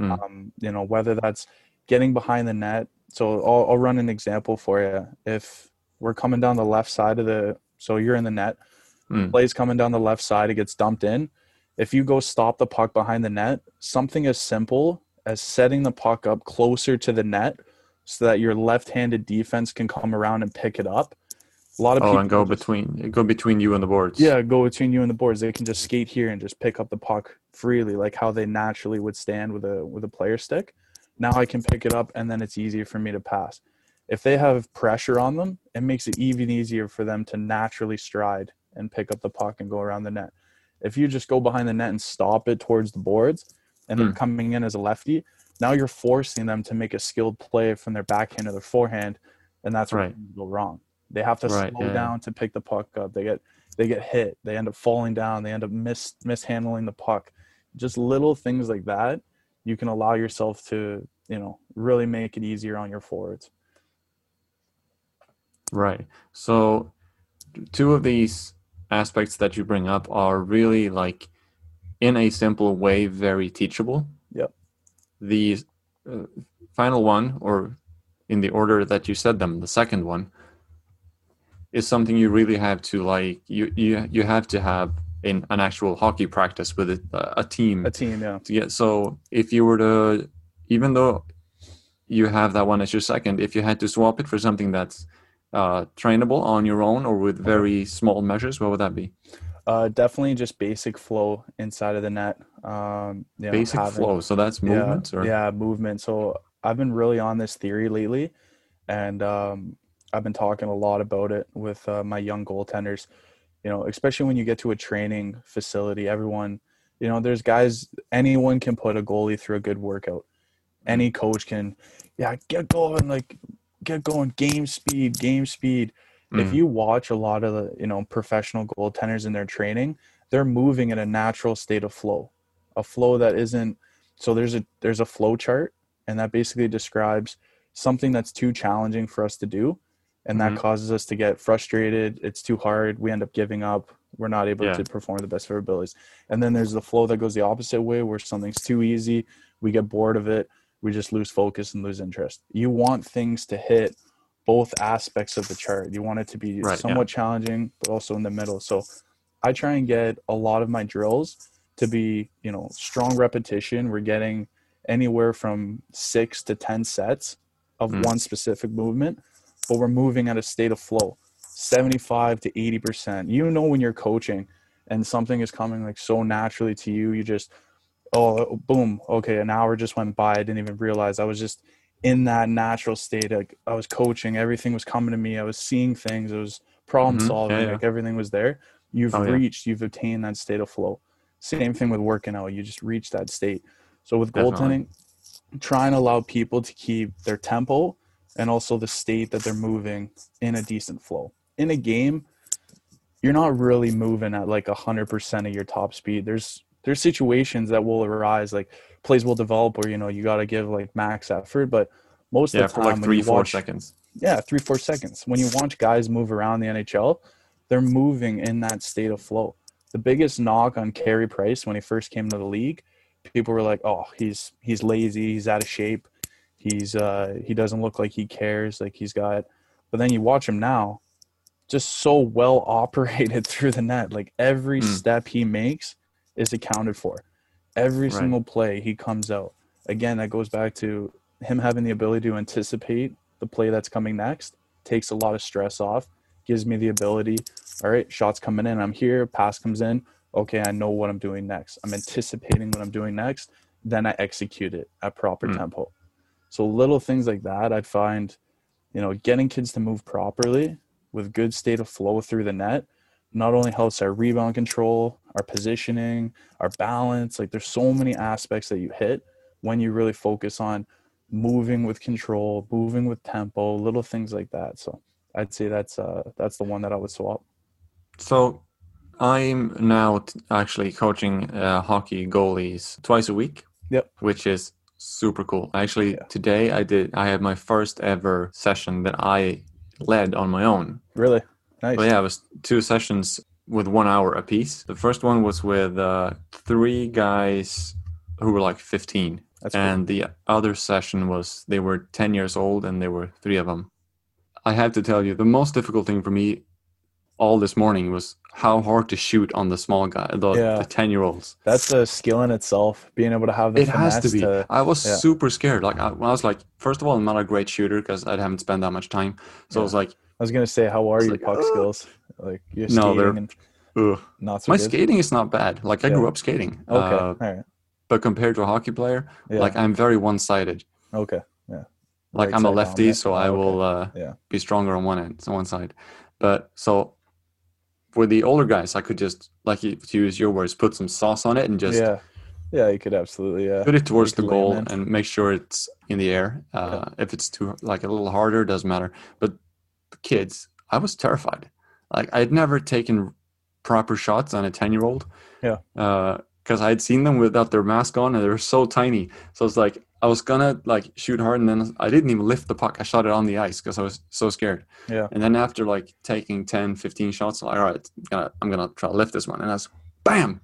Speaker 1: Mm.
Speaker 2: Um, you know, whether that's getting behind the net. So I'll, I'll run an example for you. If we're coming down the left side of the, so you're in the net,
Speaker 1: Mm.
Speaker 2: play's coming down the left side, it gets dumped in. If you go stop the puck behind the net, something as simple as setting the puck up closer to the net so that your left-handed defense can come around and pick it up. A lot of
Speaker 1: Oh,
Speaker 2: people
Speaker 1: and go
Speaker 2: just-
Speaker 1: between go between you and the boards.
Speaker 2: yeah, go between you and the boards. They can just skate here and just pick up the puck freely, like how they naturally would stand with a with a player stick. Now I can pick it up and then it's easier for me to pass. If they have pressure on them, it makes it even easier for them to naturally stride and pick up the puck and go around the net. If you just go behind the net and stop it towards the boards and they're
Speaker 1: Hmm.
Speaker 2: coming in as a lefty, now you're forcing them to make a skilled play from their backhand or their forehand, and that's where
Speaker 1: Right.
Speaker 2: things go wrong. They have to
Speaker 1: Right,
Speaker 2: slow
Speaker 1: yeah.
Speaker 2: down to pick the puck up. They get they get hit. They end up falling down. They end up mis mishandling the puck. Just little things like that, you can allow yourself to you know really make it easier on your forwards.
Speaker 1: Right. So, two of these aspects that you bring up are really like, in a simple way, very teachable.
Speaker 2: Yep.
Speaker 1: The uh, final one, or in the order that you said them, the second one, is something you really have to like. You you you have to have in an actual hockey practice with a, a team
Speaker 2: A team, yeah,
Speaker 1: to get so if you were to even though you have that one as your second if you had to swap it for something that's uh, trainable on your own or with very small measures what would that be
Speaker 2: uh, definitely just basic flow inside of the net. Um, you know,
Speaker 1: basic
Speaker 2: having-
Speaker 1: flow so that's movement
Speaker 2: yeah,
Speaker 1: or
Speaker 2: yeah movement so i've been really on this theory lately and um, I've been talking a lot about it with uh, my young goaltenders. You know, especially when you get to a training facility, everyone, you know, there's guys. Anyone can put a goalie through a good workout. Any coach can, yeah, get going, like get going, game speed, game speed. If
Speaker 1: Mm.
Speaker 2: you watch a lot of the, you know, professional goaltenders in their training, they're moving in a natural state of flow, a flow that isn't. So there's a there's a flow chart, and that basically describes something that's too challenging for us to do, and that
Speaker 1: Mhm.
Speaker 2: causes us to get frustrated. It's too hard. We end up giving up. We're not able
Speaker 1: Yeah.
Speaker 2: to perform the best of our abilities. And then there's the flow that goes the opposite way, where something's too easy. We get bored of it. We just lose focus and lose interest. You want things to hit both aspects of the chart. You want it to be
Speaker 1: Right, yeah.
Speaker 2: somewhat challenging, but also in the middle. So I try and get a lot of my drills to be, you know, strong repetition. We're getting anywhere from six to 10 sets of
Speaker 1: Mm.
Speaker 2: one specific movement, but we're moving at a state of flow 75 to 80%. You know, when you're coaching and something is coming like so naturally to you, you just, oh, boom, okay, an hour just went by. I didn't even realize I was just in that natural state. Like I was coaching, everything was coming to me. I was seeing things, it was problem
Speaker 1: Mhm.
Speaker 2: Solving,
Speaker 1: yeah.
Speaker 2: like everything was there. You've
Speaker 1: Oh, yeah.
Speaker 2: reached, you've attained that state of flow. Same thing with working out. You just reach that state. So with
Speaker 1: Definitely.
Speaker 2: goaltending, try and allow people to keep their tempo and also the state that they're moving in a decent flow. In a game, you're not really moving at like 100% of your top speed. There's there's situations that will arise like plays will develop where you know you got to give like max effort, but most
Speaker 1: Yeah,
Speaker 2: of the time for
Speaker 1: like
Speaker 2: when
Speaker 1: three, four
Speaker 2: watch,
Speaker 1: seconds.
Speaker 2: yeah, three, four seconds. When you watch guys move around the NHL, they're moving in that state of flow. The biggest knock on Carey Price when he first came to the league, people were like, "Oh, he's he's lazy, he's out of shape, he's uh he doesn't look like he cares, like he's got." But then you watch him now, just so well [laughs] operated through the net. Like every
Speaker 1: Mm.
Speaker 2: step he makes is accounted for. Every
Speaker 1: Right.
Speaker 2: single play he comes out. Again, that goes back to him having the ability to anticipate the play that's coming next. Takes a lot of stress off. Gives me the ability. All right, shots coming in. I'm here. Pass comes in. Okay, I know what I'm doing next. I'm anticipating what I'm doing next. Then I execute it at proper
Speaker 1: Mm.
Speaker 2: tempo. So little things like that, I'd find, you know, getting kids to move properly with good state of flow through the net not only helps our rebound control, our positioning, our balance. Like there's so many aspects that you hit when you really focus on moving with control, moving with tempo, little things like that. So I'd say that's uh that's the one that I would swap.
Speaker 1: So I'm now t- actually coaching uh, hockey goalies twice a week.
Speaker 2: Yep.
Speaker 1: Which is super cool. Actually,
Speaker 2: Yeah.
Speaker 1: today I did. I had my first ever session that I led on my own.
Speaker 2: Really nice.
Speaker 1: Well, yeah, it was two sessions with one hour apiece. The first one was with uh, three guys who were like 15,
Speaker 2: That's cool.
Speaker 1: and the other session was they were 10 years old, and there were three of them. I have to tell you, the most difficult thing for me all this morning was how hard to shoot on the small guy, the,
Speaker 2: Yeah.
Speaker 1: the 10 year olds.
Speaker 2: That's a skill in itself. Being able to have the
Speaker 1: It has to be. I was
Speaker 2: yeah.
Speaker 1: super scared. Like, I, I was like, first of all, I'm not a great shooter because I haven't spent that much time. So I was like,
Speaker 2: I was gonna say, how are your
Speaker 1: like,
Speaker 2: puck
Speaker 1: uh,
Speaker 2: skills? Like you're
Speaker 1: No, they're
Speaker 2: skating and not so
Speaker 1: My
Speaker 2: good?
Speaker 1: skating is not bad. Like, I
Speaker 2: Yeah.
Speaker 1: grew up skating.
Speaker 2: Okay,
Speaker 1: Uh,
Speaker 2: all right.
Speaker 1: but compared to a hockey player,
Speaker 2: Yeah.
Speaker 1: like I'm very one-sided.
Speaker 2: okay. Yeah.
Speaker 1: Like
Speaker 2: Right
Speaker 1: I'm a lefty, so I
Speaker 2: okay.
Speaker 1: will uh,
Speaker 2: Yeah.
Speaker 1: be stronger on one end, on one side. But so for the older guys, I could just like to use your words, put some sauce on it and just
Speaker 2: yeah. Yeah, you could absolutely yeah.
Speaker 1: put it towards the goal and make sure it's in the air. Uh, If it's too like a little harder, doesn't matter. But the kids, I was terrified. Like I had never taken proper shots on a ten-year-old.
Speaker 2: Yeah.
Speaker 1: Because I had seen them without their mask on, and they were so tiny. So it's like I was gonna like shoot hard, and then I didn't even lift the puck. I shot it on the ice because I was so scared.
Speaker 2: Yeah.
Speaker 1: And then after like taking 10, 15 shots, I'm like, all right, I'm gonna, I'm gonna try to lift this one, and I was, bam,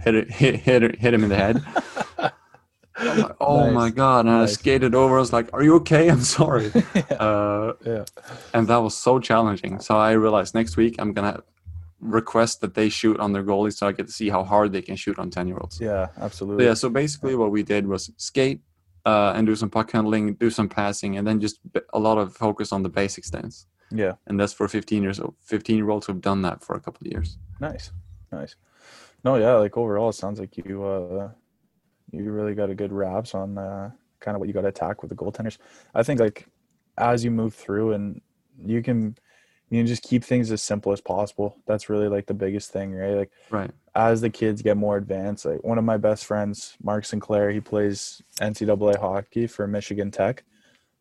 Speaker 1: hit it, hit, hit, it, hit him in the head. [laughs] I'm like, oh
Speaker 2: Nice.
Speaker 1: my god! And I skated over. I was like, "Are you okay? I'm sorry." [laughs]
Speaker 2: yeah.
Speaker 1: uh,
Speaker 2: yeah.
Speaker 1: and that was so challenging. So I realized next week I'm gonna request that they shoot on their goalies, so I get to see how hard they can shoot on ten year olds.
Speaker 2: Yeah, absolutely.
Speaker 1: Yeah. So basically, what we did was skate uh, and do some puck handling, do some passing, and then just a lot of focus on the basic stance.
Speaker 2: Yeah.
Speaker 1: And that's for 15 years old, 15 year olds who've done that for a couple of years.
Speaker 2: Nice. Nice. No, yeah, like overall it sounds like you uh you really got a good wraps on uh kind of what you got to attack with the goaltenders. I think like as you move through and you can you can just keep things as simple as possible. That's really like the biggest thing, right? Like
Speaker 1: Right.
Speaker 2: as the kids get more advanced, like one of my best friends, Mark Sinclair, he plays NCAA hockey for Michigan Tech.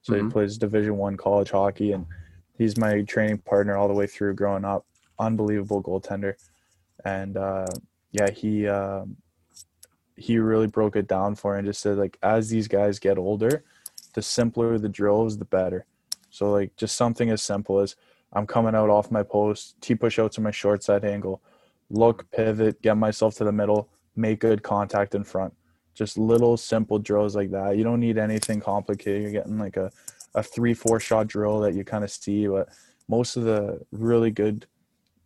Speaker 2: So he
Speaker 1: Mhm.
Speaker 2: plays Division One college hockey, and he's my training partner all the way through growing up. Unbelievable goaltender, and uh, yeah, he um he really broke it down for me and just said like as these guys get older, the simpler the drills, the better. So like just something as simple as I'm coming out off my post, T push out to my short side angle, look, pivot, get myself to the middle, make good contact in front. Just little simple drills like that. You don't need anything complicated. You're getting like a, a three, four shot drill that you kind of see, but most of the really good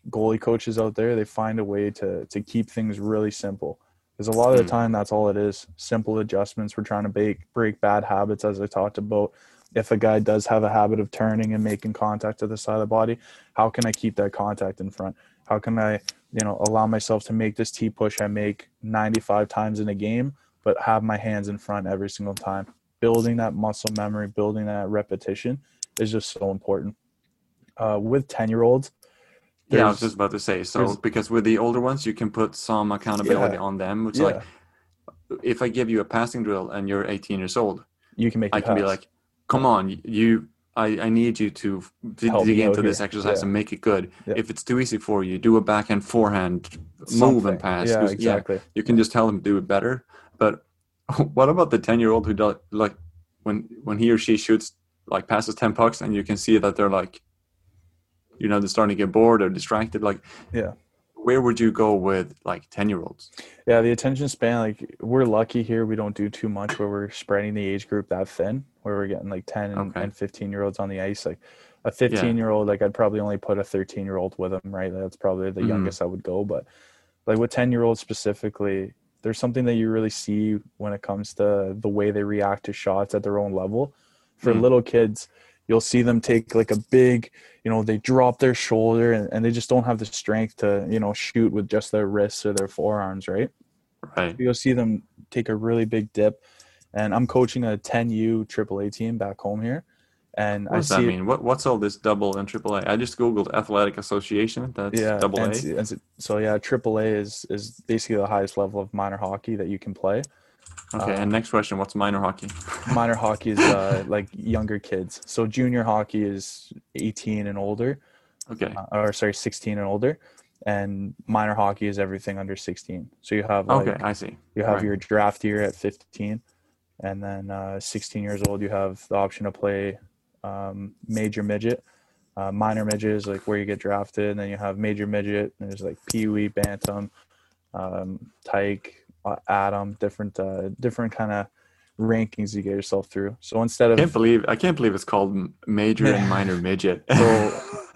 Speaker 2: goalie coaches out there, they find a way to to keep things really simple. Because a lot of the
Speaker 1: Mm.
Speaker 2: time that's all it is. Simple adjustments. We're trying to break break bad habits as I talked about. If a guy does have a habit of turning and making contact to the side of the body, how can I keep that contact in front? How can I, you know, allow myself to make this T push I make 95 times in a game, but have my hands in front every single time? Building that muscle memory, building that repetition is just so important. Uh, with 10 year olds,
Speaker 1: Yeah, I was just about to say. So because with the older ones, you can put some accountability
Speaker 2: Yeah.
Speaker 1: on them. which
Speaker 2: yeah,
Speaker 1: like if I give you a passing drill and you're 18 years old,
Speaker 2: you can make.
Speaker 1: I can be like, "Come on, you. I, I need you to dig
Speaker 2: out
Speaker 1: into this
Speaker 2: here."
Speaker 1: exercise
Speaker 2: Yeah.
Speaker 1: and make it good.
Speaker 2: Yeah.
Speaker 1: If it's too easy for you, do a backhand forehand move and pass.
Speaker 2: Yeah, exactly.
Speaker 1: you can just tell them to do it better. But [laughs] what about the 10 year old who does like when when he or she shoots like passes 10 pucks and you can see that they're like you know they're starting to get bored or distracted like
Speaker 2: Yeah.
Speaker 1: Where would you go with like 10 year olds
Speaker 2: Yeah, the attention span, like we're lucky here. We don't do too much where we're spreading the age group that thin, where we're getting like 10 and,
Speaker 1: Okay.
Speaker 2: and 15 year olds on the ice. Like a 15 year old, like I'd probably only put a 13 year old with them, right? That's probably the
Speaker 1: Mhm.
Speaker 2: youngest I would go. But like with 10 year olds specifically, there's something that you really see when it comes to the way they react to shots at their own level. For
Speaker 1: Mm.
Speaker 2: little kids, you'll see them take like a big, you know, they drop their shoulder and, and they just don't have the strength to, you know, shoot with just their wrists or their forearms, right?
Speaker 1: right
Speaker 2: You'll see them take a really big dip. And I'm coaching a 10U AAA team back home here. And
Speaker 1: what
Speaker 2: I
Speaker 1: does
Speaker 2: see
Speaker 1: that
Speaker 2: it-
Speaker 1: what, what's all this double and triple a i just googled athletic association that's
Speaker 2: yeah,
Speaker 1: double a
Speaker 2: and s- and so yeah, AAA is is basically the highest level of minor hockey that you can play.
Speaker 1: Okay
Speaker 2: uh,
Speaker 1: and next question what's minor hockey [laughs]
Speaker 2: Minor hockey is uh, like younger kids. So junior hockey is 18 and older,
Speaker 1: okay
Speaker 2: uh, or sorry, 16 and older, and minor hockey is everything under 16. So you have like,
Speaker 1: okay i see
Speaker 2: You have
Speaker 1: Right.
Speaker 2: your draft year at 15, and then uh, 16 years old, you have the option to play um, major midget. Uh, minor midget is like where you get drafted, and then you have major midget. And there's like Pee Wee, Bantam, um, Tyke, Atom, different uh, different kind of rankings you get yourself through. So instead
Speaker 1: i
Speaker 2: of
Speaker 1: can't believe i can't believe it's called major and [laughs] minor midget [laughs]
Speaker 2: So,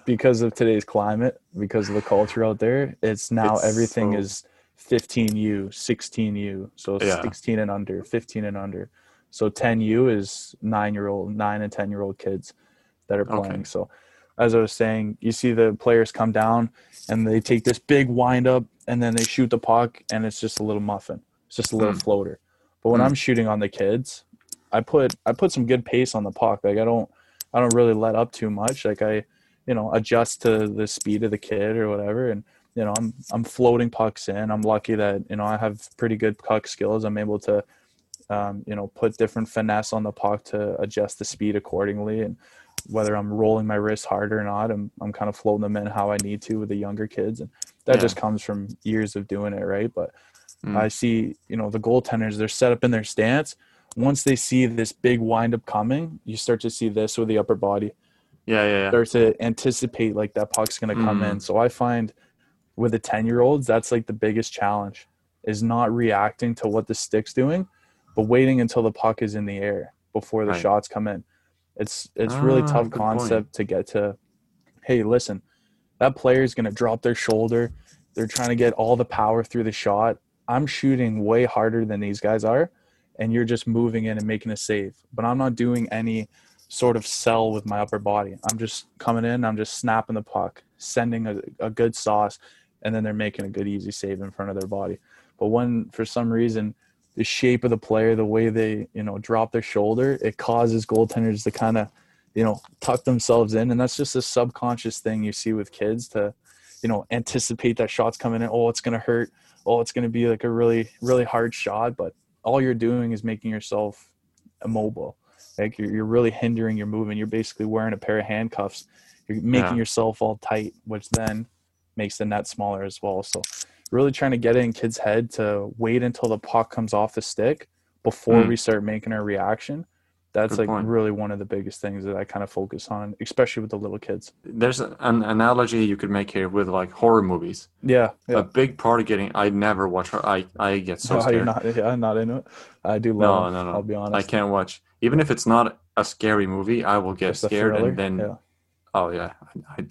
Speaker 2: because of today's climate, because of the culture out there, it's now
Speaker 1: It's
Speaker 2: everything
Speaker 1: so-
Speaker 2: is 15U, 16U, so
Speaker 1: Yeah.
Speaker 2: 16 and under, 15 and under. So 10U is nine year old, nine and 10 year old kids that are
Speaker 1: Okay.
Speaker 2: playing. So, as I was saying, you see the players come down and they take this big wind up and then they shoot the puck and it's just a little muffin. It's just a little
Speaker 1: Mm.
Speaker 2: floater. But when
Speaker 1: Mm.
Speaker 2: I'm shooting on the kids, I put I put some good pace on the puck. Like I don't I don't really let up too much. Like I, you know, adjust to the speed of the kid or whatever. And you know, I'm I'm floating pucks in. I'm lucky that you know I have pretty good puck skills. I'm able to, um, you know, put different finesse on the puck to adjust the speed accordingly. And whether I'm rolling my wrist hard or not, I'm I'm kind of floating them in how I need to with the younger kids. And that
Speaker 1: Yeah.
Speaker 2: just comes from years of doing it, right? But
Speaker 1: Mm.
Speaker 2: I see, you know, the goaltenders, they're set up in their stance. Once they see this big windup coming, you start to see this with the upper body.
Speaker 1: yeah yeah yeah
Speaker 2: Start to anticipate like that puck's gonna come in.
Speaker 1: Mm.
Speaker 2: So I find with the 10 year olds, that's like the biggest challenge is not reacting to what the stick's doing, but waiting until the puck is in the air before the
Speaker 1: Right.
Speaker 2: shots come in. It's it's really
Speaker 1: Ah,
Speaker 2: tough
Speaker 1: good point.
Speaker 2: concept to get to hey, listen, that player is going to drop their shoulder. They're trying to get all the power through the shot. I'm shooting way harder than these guys are, and you're just moving in and making a save. But I'm not doing any sort of sell with my upper body. I'm just coming in, I'm just snapping the puck, sending a, a good sauce, and then they're making a good, easy save in front of their body. But when, for some reason, the shape of the player, the way they, you know, drop their shoulder, it causes goaltenders to kind of you know, tuck themselves in. And that's just a subconscious thing you see with kids to, you know, anticipate that shot's coming in. Oh, it's going to hurt. Oh, it's going to be like a really, really hard shot. But all you're doing is making yourself immobile. Like you're, you're really hindering your movement. You're basically wearing a pair of handcuffs. You're making
Speaker 1: Yeah.
Speaker 2: yourself all tight, which then makes the net smaller as well. So really trying to get it in kids' head to wait until the puck comes off the stick before
Speaker 1: Mm.
Speaker 2: we start making our reaction. That's
Speaker 1: Good
Speaker 2: like
Speaker 1: point.
Speaker 2: really one of the biggest things that I kind of focus on, especially with the little kids.
Speaker 1: There's an analogy you could make here with like horror movies.
Speaker 2: Yeah, yeah.
Speaker 1: A big part of getting, I never watch her. I, I get so
Speaker 2: Oh,
Speaker 1: scared.
Speaker 2: you're not, [laughs] yeah, I'm not into it. I do love.
Speaker 1: no,
Speaker 2: them,
Speaker 1: no.
Speaker 2: I'll be honest.
Speaker 1: I can't watch. Even if it's not a scary movie, I will get
Speaker 2: Just
Speaker 1: scared and then
Speaker 2: yeah.
Speaker 1: oh yeah, I,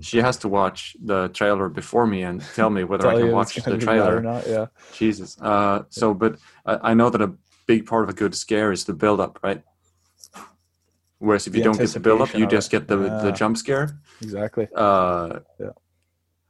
Speaker 1: she has to watch the trailer before me and tell me whether I can watch the
Speaker 2: gonna be bad
Speaker 1: trailer.
Speaker 2: or not. Yeah,
Speaker 1: Jesus. Uh, so, but I, I know that a big part of a good scare is the build up, right? Whereas if you
Speaker 2: The
Speaker 1: don't get the build up, you just get the the jump scare.
Speaker 2: exactly.
Speaker 1: Uh,
Speaker 2: Yeah.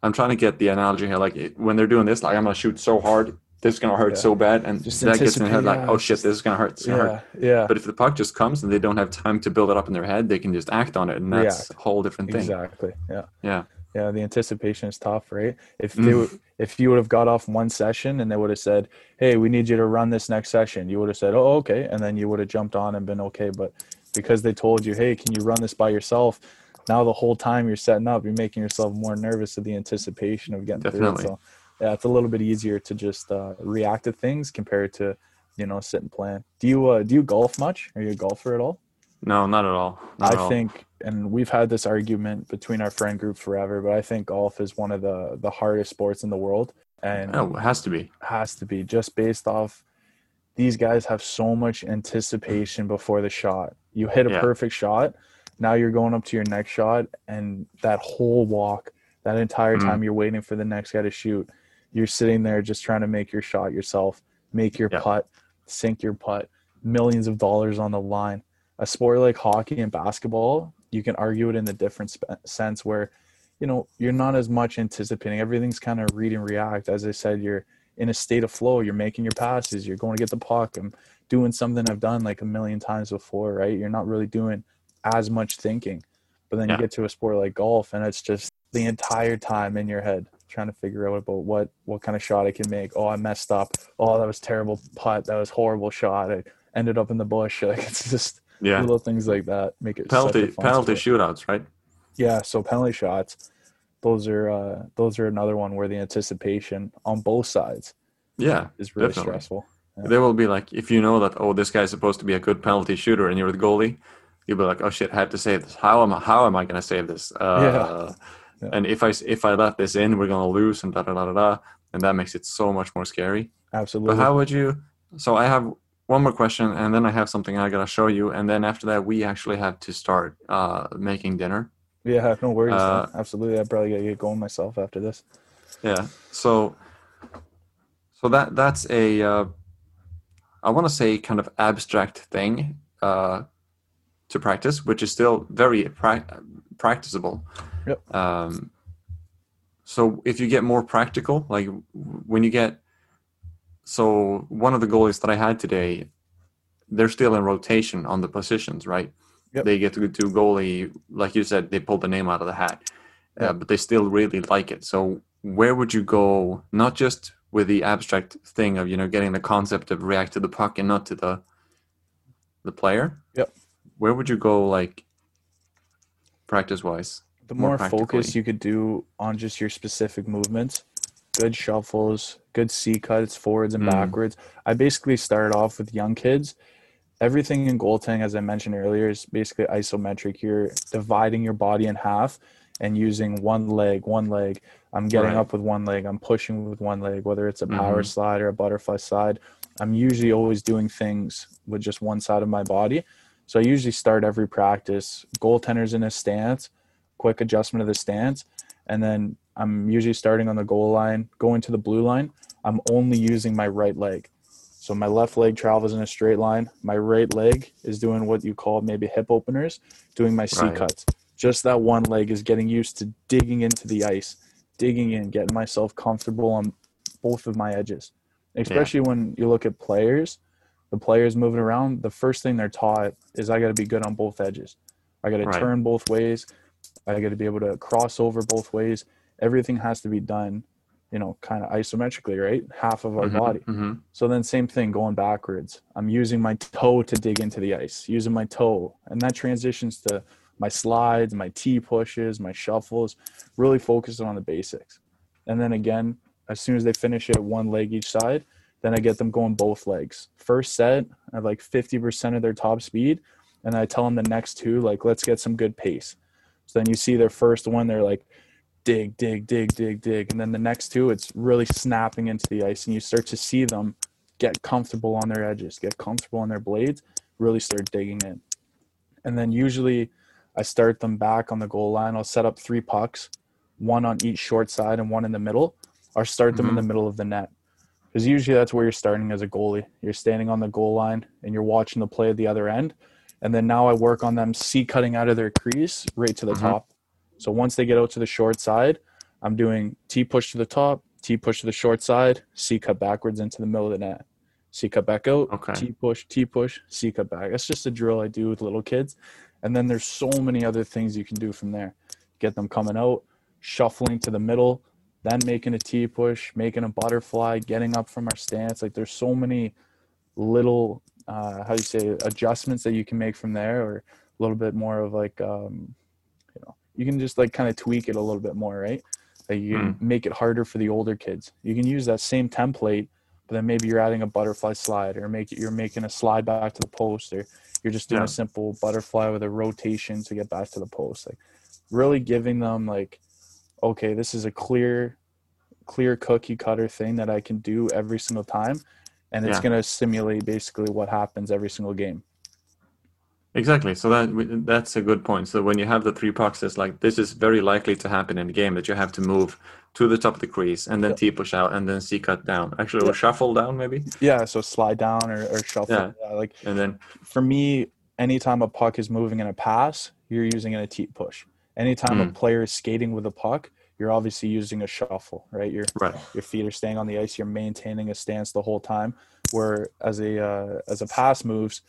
Speaker 1: I'm trying to get the analogy here. Like it, when they're doing this, like I'm gonna shoot so hard, this is gonna hurt
Speaker 2: Yeah.
Speaker 1: so bad, and
Speaker 2: Just
Speaker 1: that gets in their head like, oh shit, this is gonna hurt. Is gonna hurt.
Speaker 2: Yeah, yeah.
Speaker 1: But if the puck just comes and they don't have time to build it up in their head, they can just act on it, and that's
Speaker 2: React.
Speaker 1: a whole different thing.
Speaker 2: Exactly. Yeah.
Speaker 1: Yeah.
Speaker 2: Yeah. The anticipation is tough, right? If they
Speaker 1: Mm.
Speaker 2: would, if you would have got off one session and they would have said, "Hey, we need you to run this next session," you would have said, "Oh, okay," and then you would have jumped on and been okay. But because they told you, "Hey, can you run this by yourself?" Now the whole time you're setting up, you're making yourself more nervous of the anticipation of getting
Speaker 1: Definitely.
Speaker 2: through it. So yeah, it's a little bit easier to just uh, react to things compared to you know sit and plan. Do you uh, do you golf much? Are you a golfer at all?
Speaker 1: No, not at all. Not at
Speaker 2: I
Speaker 1: all.
Speaker 2: think, and we've had this argument between our friend group forever, but I think golf is one of the the hardest sports in the world, and
Speaker 1: Oh, it has to be.
Speaker 2: has to be just based off. These guys have so much anticipation before the shot. You hit a
Speaker 1: Yeah.
Speaker 2: perfect shot, now you're going up to your next shot, and that whole walk, that entire
Speaker 1: Mm.
Speaker 2: time you're waiting for the next guy to shoot, you're sitting there just trying to make your shot yourself, make your
Speaker 1: Yeah.
Speaker 2: putt, sink your putt, millions of dollars on the line. A sport like hockey and basketball, you can argue it in the different sp- sense where, you know, you're not as much anticipating. Everything's kind of read and react. As I said, you're in a state of flow. You're making your passes. You're going to get the puck. I'm doing something I've done like a million times before, right? You're not really doing as much thinking. But then
Speaker 1: Yeah.
Speaker 2: you get to a sport like golf, and it's just the entire time in your head trying to figure out about what what kind of shot I can make. Oh, I messed up. Oh, that was terrible putt. That was horrible shot. I ended up in the bush. [laughs] Like it's just
Speaker 1: Yeah.
Speaker 2: little things like that make it
Speaker 1: Penalty penalty
Speaker 2: sport.
Speaker 1: shootouts, right?
Speaker 2: Yeah, so penalty shots, those are uh, those are another one where the anticipation on both sides
Speaker 1: Yeah.
Speaker 2: is really
Speaker 1: Definitely.
Speaker 2: stressful. Yeah.
Speaker 1: There will be like if you know that oh this guy's supposed to be a good penalty shooter and you're the goalie, you'll be like oh shit I have to save this. How am I how am I gonna save this? Uh, [laughs]
Speaker 2: Yeah.
Speaker 1: And if I if I let this in, we're gonna lose and da da da da da, and that makes it so much more scary.
Speaker 2: Absolutely.
Speaker 1: But how would you? So I have one more question, and then I have something I gotta show you, and then after that we actually have to start uh, making dinner.
Speaker 2: yeah, no worries.
Speaker 1: Uh.
Speaker 2: Absolutely. I probably gotta get going myself after this.
Speaker 1: Yeah. So, so that that's a uh, I want to say kind of abstract thing uh, to practice, which is still very pra- practicable.
Speaker 2: Yep.
Speaker 1: Um, so if you get more practical, like when you get, so one of the goalies that I had today, they're still in rotation on the positions, right?
Speaker 2: Yep.
Speaker 1: They get to do goalie, like you said, they pulled the name out of the hat, uh, but they still really like it. So where would you go? Not just with the abstract thing of you know getting the concept of react to the puck and not to the the player.
Speaker 2: Yep.
Speaker 1: Where would you go, like practice wise?
Speaker 2: The
Speaker 1: more
Speaker 2: more, focus you could do on just your specific movements, good shuffles, good C cuts, forwards and
Speaker 1: Mm.
Speaker 2: backwards. I basically started off with young kids. Everything in goaltending, as I mentioned earlier, is basically isometric. You're dividing your body in half and using one leg, one leg. I'm getting
Speaker 1: Right.
Speaker 2: up with one leg. I'm pushing with one leg, whether it's a power slide or a butterfly slide. I'm usually always doing things with just one side of my body. So I usually start every practice. Goaltenders in a stance, quick adjustment of the stance, and then I'm usually starting on the goal line, going to the blue line. I'm only using my right leg. So my left leg travels in a straight line. My right leg is doing what you call maybe hip openers, doing my C
Speaker 1: Right.
Speaker 2: cuts. Just that one leg is getting used to digging into the ice, digging in, getting myself comfortable on both of my edges. Especially when you look at players, the players moving around, the first thing they're taught is I got to be good on both edges. I got to
Speaker 1: Right.
Speaker 2: turn both ways. I got to be able to cross over both ways. Everything has to be done, you know, kind of isometrically, right? Half of our
Speaker 1: Mhm,
Speaker 2: body.
Speaker 1: mhm.
Speaker 2: So then same thing going backwards. I'm using my toe to dig into the ice, using my toe. And that transitions to my slides, my T pushes, my shuffles, really focusing on the basics. And then again, as soon as they finish it one leg each side, then I get them going both legs. First set at like 50% of their top speed. And I tell them the next two, like, let's get some good pace. So then you see their first one, they're like, dig, dig, dig, dig, dig. And then the next two, it's really snapping into the ice. And you start to see them get comfortable on their edges, get comfortable on their blades, really start digging in. And then usually I start them back on the goal line. I'll set up three pucks, one on each short side and one in the middle, or start them in the middle of the net. Because usually that's where you're starting as a goalie. You're standing on the goal line and you're watching the play at the other end. And then now I work on them C cutting out of their crease right to the
Speaker 1: Mhm.
Speaker 2: top. So once they get out to the short side, I'm doing T push to the top, T push to the short side, C cut backwards into the middle of the net. C cut back out,
Speaker 1: Okay.
Speaker 2: T push, T push, C cut back. That's just a drill I do with little kids. And then there's so many other things you can do from there. Get them coming out, shuffling to the middle, then making a T push, making a butterfly, getting up from our stance. Like there's so many little uh, how do you say adjustments that you can make from there, or a little bit more of like um, you can just like kind of tweak it a little bit more, right? Like you can hmm. make it harder for the older kids. You can use that same template, but then maybe you're adding a butterfly slide, or make it you're making a slide back to the post, or you're just doing
Speaker 1: Yeah.
Speaker 2: a simple butterfly with a rotation to get back to the post. Like really giving them like, okay, this is a clear, clear cookie cutter thing that I can do every single time, and it's
Speaker 1: Yeah.
Speaker 2: going to simulate basically what happens every single game.
Speaker 1: Exactly. So that that's a good point. So when you have the three pucks, it's like this is very likely to happen in the game that you have to move to the top of the crease and then
Speaker 2: Yeah.
Speaker 1: T push out and then C cut down. Actually, or
Speaker 2: Yeah.
Speaker 1: shuffle down maybe,
Speaker 2: Yeah, so slide down or, or shuffle.
Speaker 1: Yeah.
Speaker 2: Yeah, like
Speaker 1: and then
Speaker 2: for me, anytime a puck is moving in a pass, you're using an a T push. Anytime a
Speaker 1: Mm.
Speaker 2: player is skating with a puck, you're obviously using a shuffle, right? You're
Speaker 1: right.
Speaker 2: your feet are staying on the ice you're maintaining a stance the whole time where as a uh, as a pass moves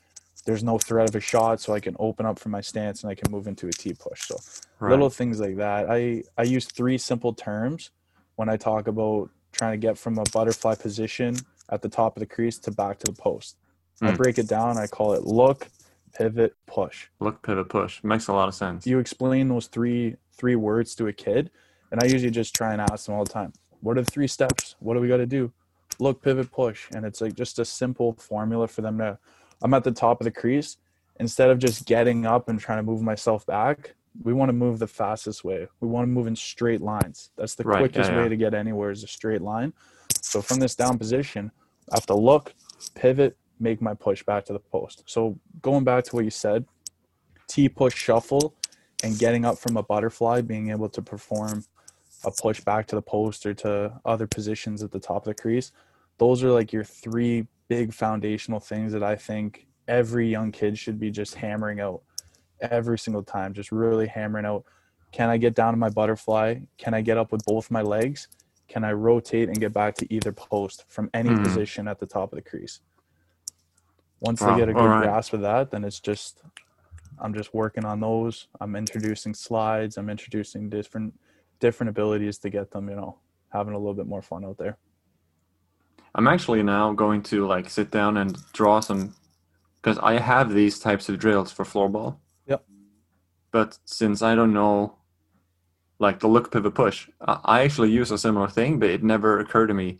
Speaker 2: there's no threat of a shot so i can open up from my stance and i can move into a t push. So
Speaker 1: Right.
Speaker 2: little things like that. I i use three simple terms when i talk about trying to get from a butterfly position at the top of the crease to back to the post. I
Speaker 1: Hmm.
Speaker 2: break it down i call it look pivot push.
Speaker 1: Look, pivot, push. Makes a lot of sense.
Speaker 2: you explain those three three words to a kid and i usually just try and ask them all the time what are the three steps? What do we got to do? Look pivot push. And it's like just a simple formula for them to i'm at the top of the crease. Instead of just getting up and trying to move myself back we want to move the fastest way. We want to move in straight lines. That's the
Speaker 1: Right, yeah,
Speaker 2: quickest
Speaker 1: yeah.
Speaker 2: way to get anywhere is a straight line. So from this down position i have to look pivot make my push back to the post. So going back to what you said t push shuffle and getting up from a butterfly, being able to perform a push back to the post or to other positions at the top of the crease, those are like your three big foundational things that I think every young kid should be just hammering out every single time, just really hammering out. Can I get down to my butterfly? Can I get up with both my legs? Can I rotate and get back to either post from any
Speaker 1: Hmm.
Speaker 2: position at the top of the crease? Once
Speaker 1: Wow,
Speaker 2: they get a good
Speaker 1: right.
Speaker 2: grasp of that, then it's just I'm just working on those. I'm introducing slides. I'm introducing different different abilities to get them, you know, having a little bit more fun out there.
Speaker 1: I'm actually now going to like sit down and draw some because I have these types of drills for floorball.
Speaker 2: Yep.
Speaker 1: But since I don't know like the look pivot push, I actually use a similar thing, but it never occurred to me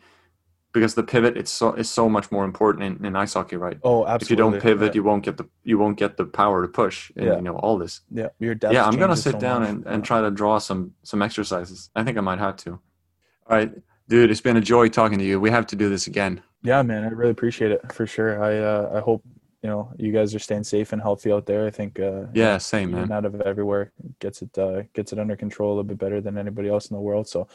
Speaker 1: because the pivot it's so is so much more important in, in ice hockey, right?
Speaker 2: Oh, absolutely.
Speaker 1: If you don't pivot,
Speaker 2: yeah,
Speaker 1: you won't get the you won't get the power to push and
Speaker 2: Yeah.
Speaker 1: you know all this.
Speaker 2: yeah, your depth
Speaker 1: yeah, I'm gonna sit
Speaker 2: so
Speaker 1: down
Speaker 2: much.
Speaker 1: and, and try to draw some some exercises. I think I might have to. All right, dude, it's been a joy talking to you. We have to do this again.
Speaker 2: Yeah, man, I really appreciate it for sure. I uh, I hope you know you guys are staying safe and healthy out there. I think uh,
Speaker 1: Yeah, same man.
Speaker 2: out of everywhere gets it uh, gets it under control a little bit better than anybody else in the world. So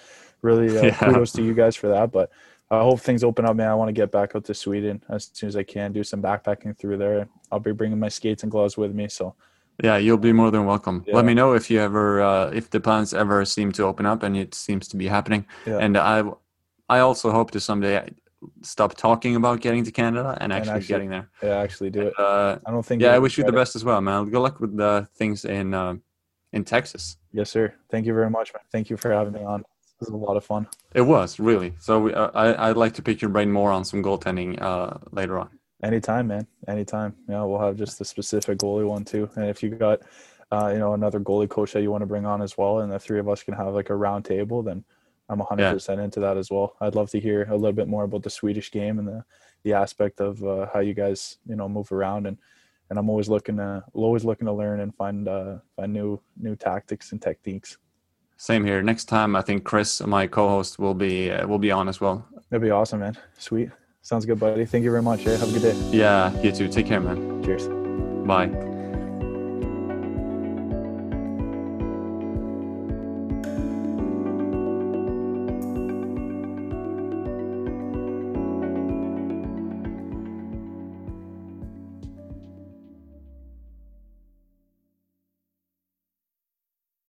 Speaker 2: really uh, [laughs]
Speaker 1: Yeah.
Speaker 2: kudos to you guys for that. But I hope things open up, man. I want to get back out to Sweden as soon as I can, do some backpacking through there. I'll be bringing my skates and gloves with me. So
Speaker 1: Yeah, you'll be more than welcome.
Speaker 2: Yeah.
Speaker 1: Let me know if you ever uh, if the plans ever seem to open up and it seems to be happening.
Speaker 2: Yeah.
Speaker 1: And I I also hope to someday stop talking about getting to Canada and actually,
Speaker 2: actually-
Speaker 1: getting there.
Speaker 2: Yeah, actually do it.
Speaker 1: Uh,
Speaker 2: I don't think.
Speaker 1: yeah, I wish you the
Speaker 2: it.
Speaker 1: best as well, man. Good luck with the things in uh, in Texas.
Speaker 2: Yes, sir. Thank you very much, man. Thank you for having me on. This was a lot of fun.
Speaker 1: It was really. So we, uh, I I'd like to pick your brain more on some goaltending uh, later on.
Speaker 2: Anytime, man. Anytime. Yeah, we'll have just the specific goalie one too. And if you got, uh, you know, another goalie coach that you want to bring on as well, and the three of us can have like a round table, then I'm 100% into that as well. I'd love to hear a little bit more about the Swedish game and the the aspect of uh, how you guys, you know, move around and and I'm always looking to always looking to learn and find uh, find new new tactics and techniques.
Speaker 1: Same here. Next time, I think Chris, my co-host, will be uh, will be on as well.
Speaker 2: That'd be awesome, man. Sweet. Sounds good, buddy. Thank you very much. Eh? Have a good day.
Speaker 1: Yeah, you too. Take care, man.
Speaker 2: Cheers.
Speaker 1: Bye.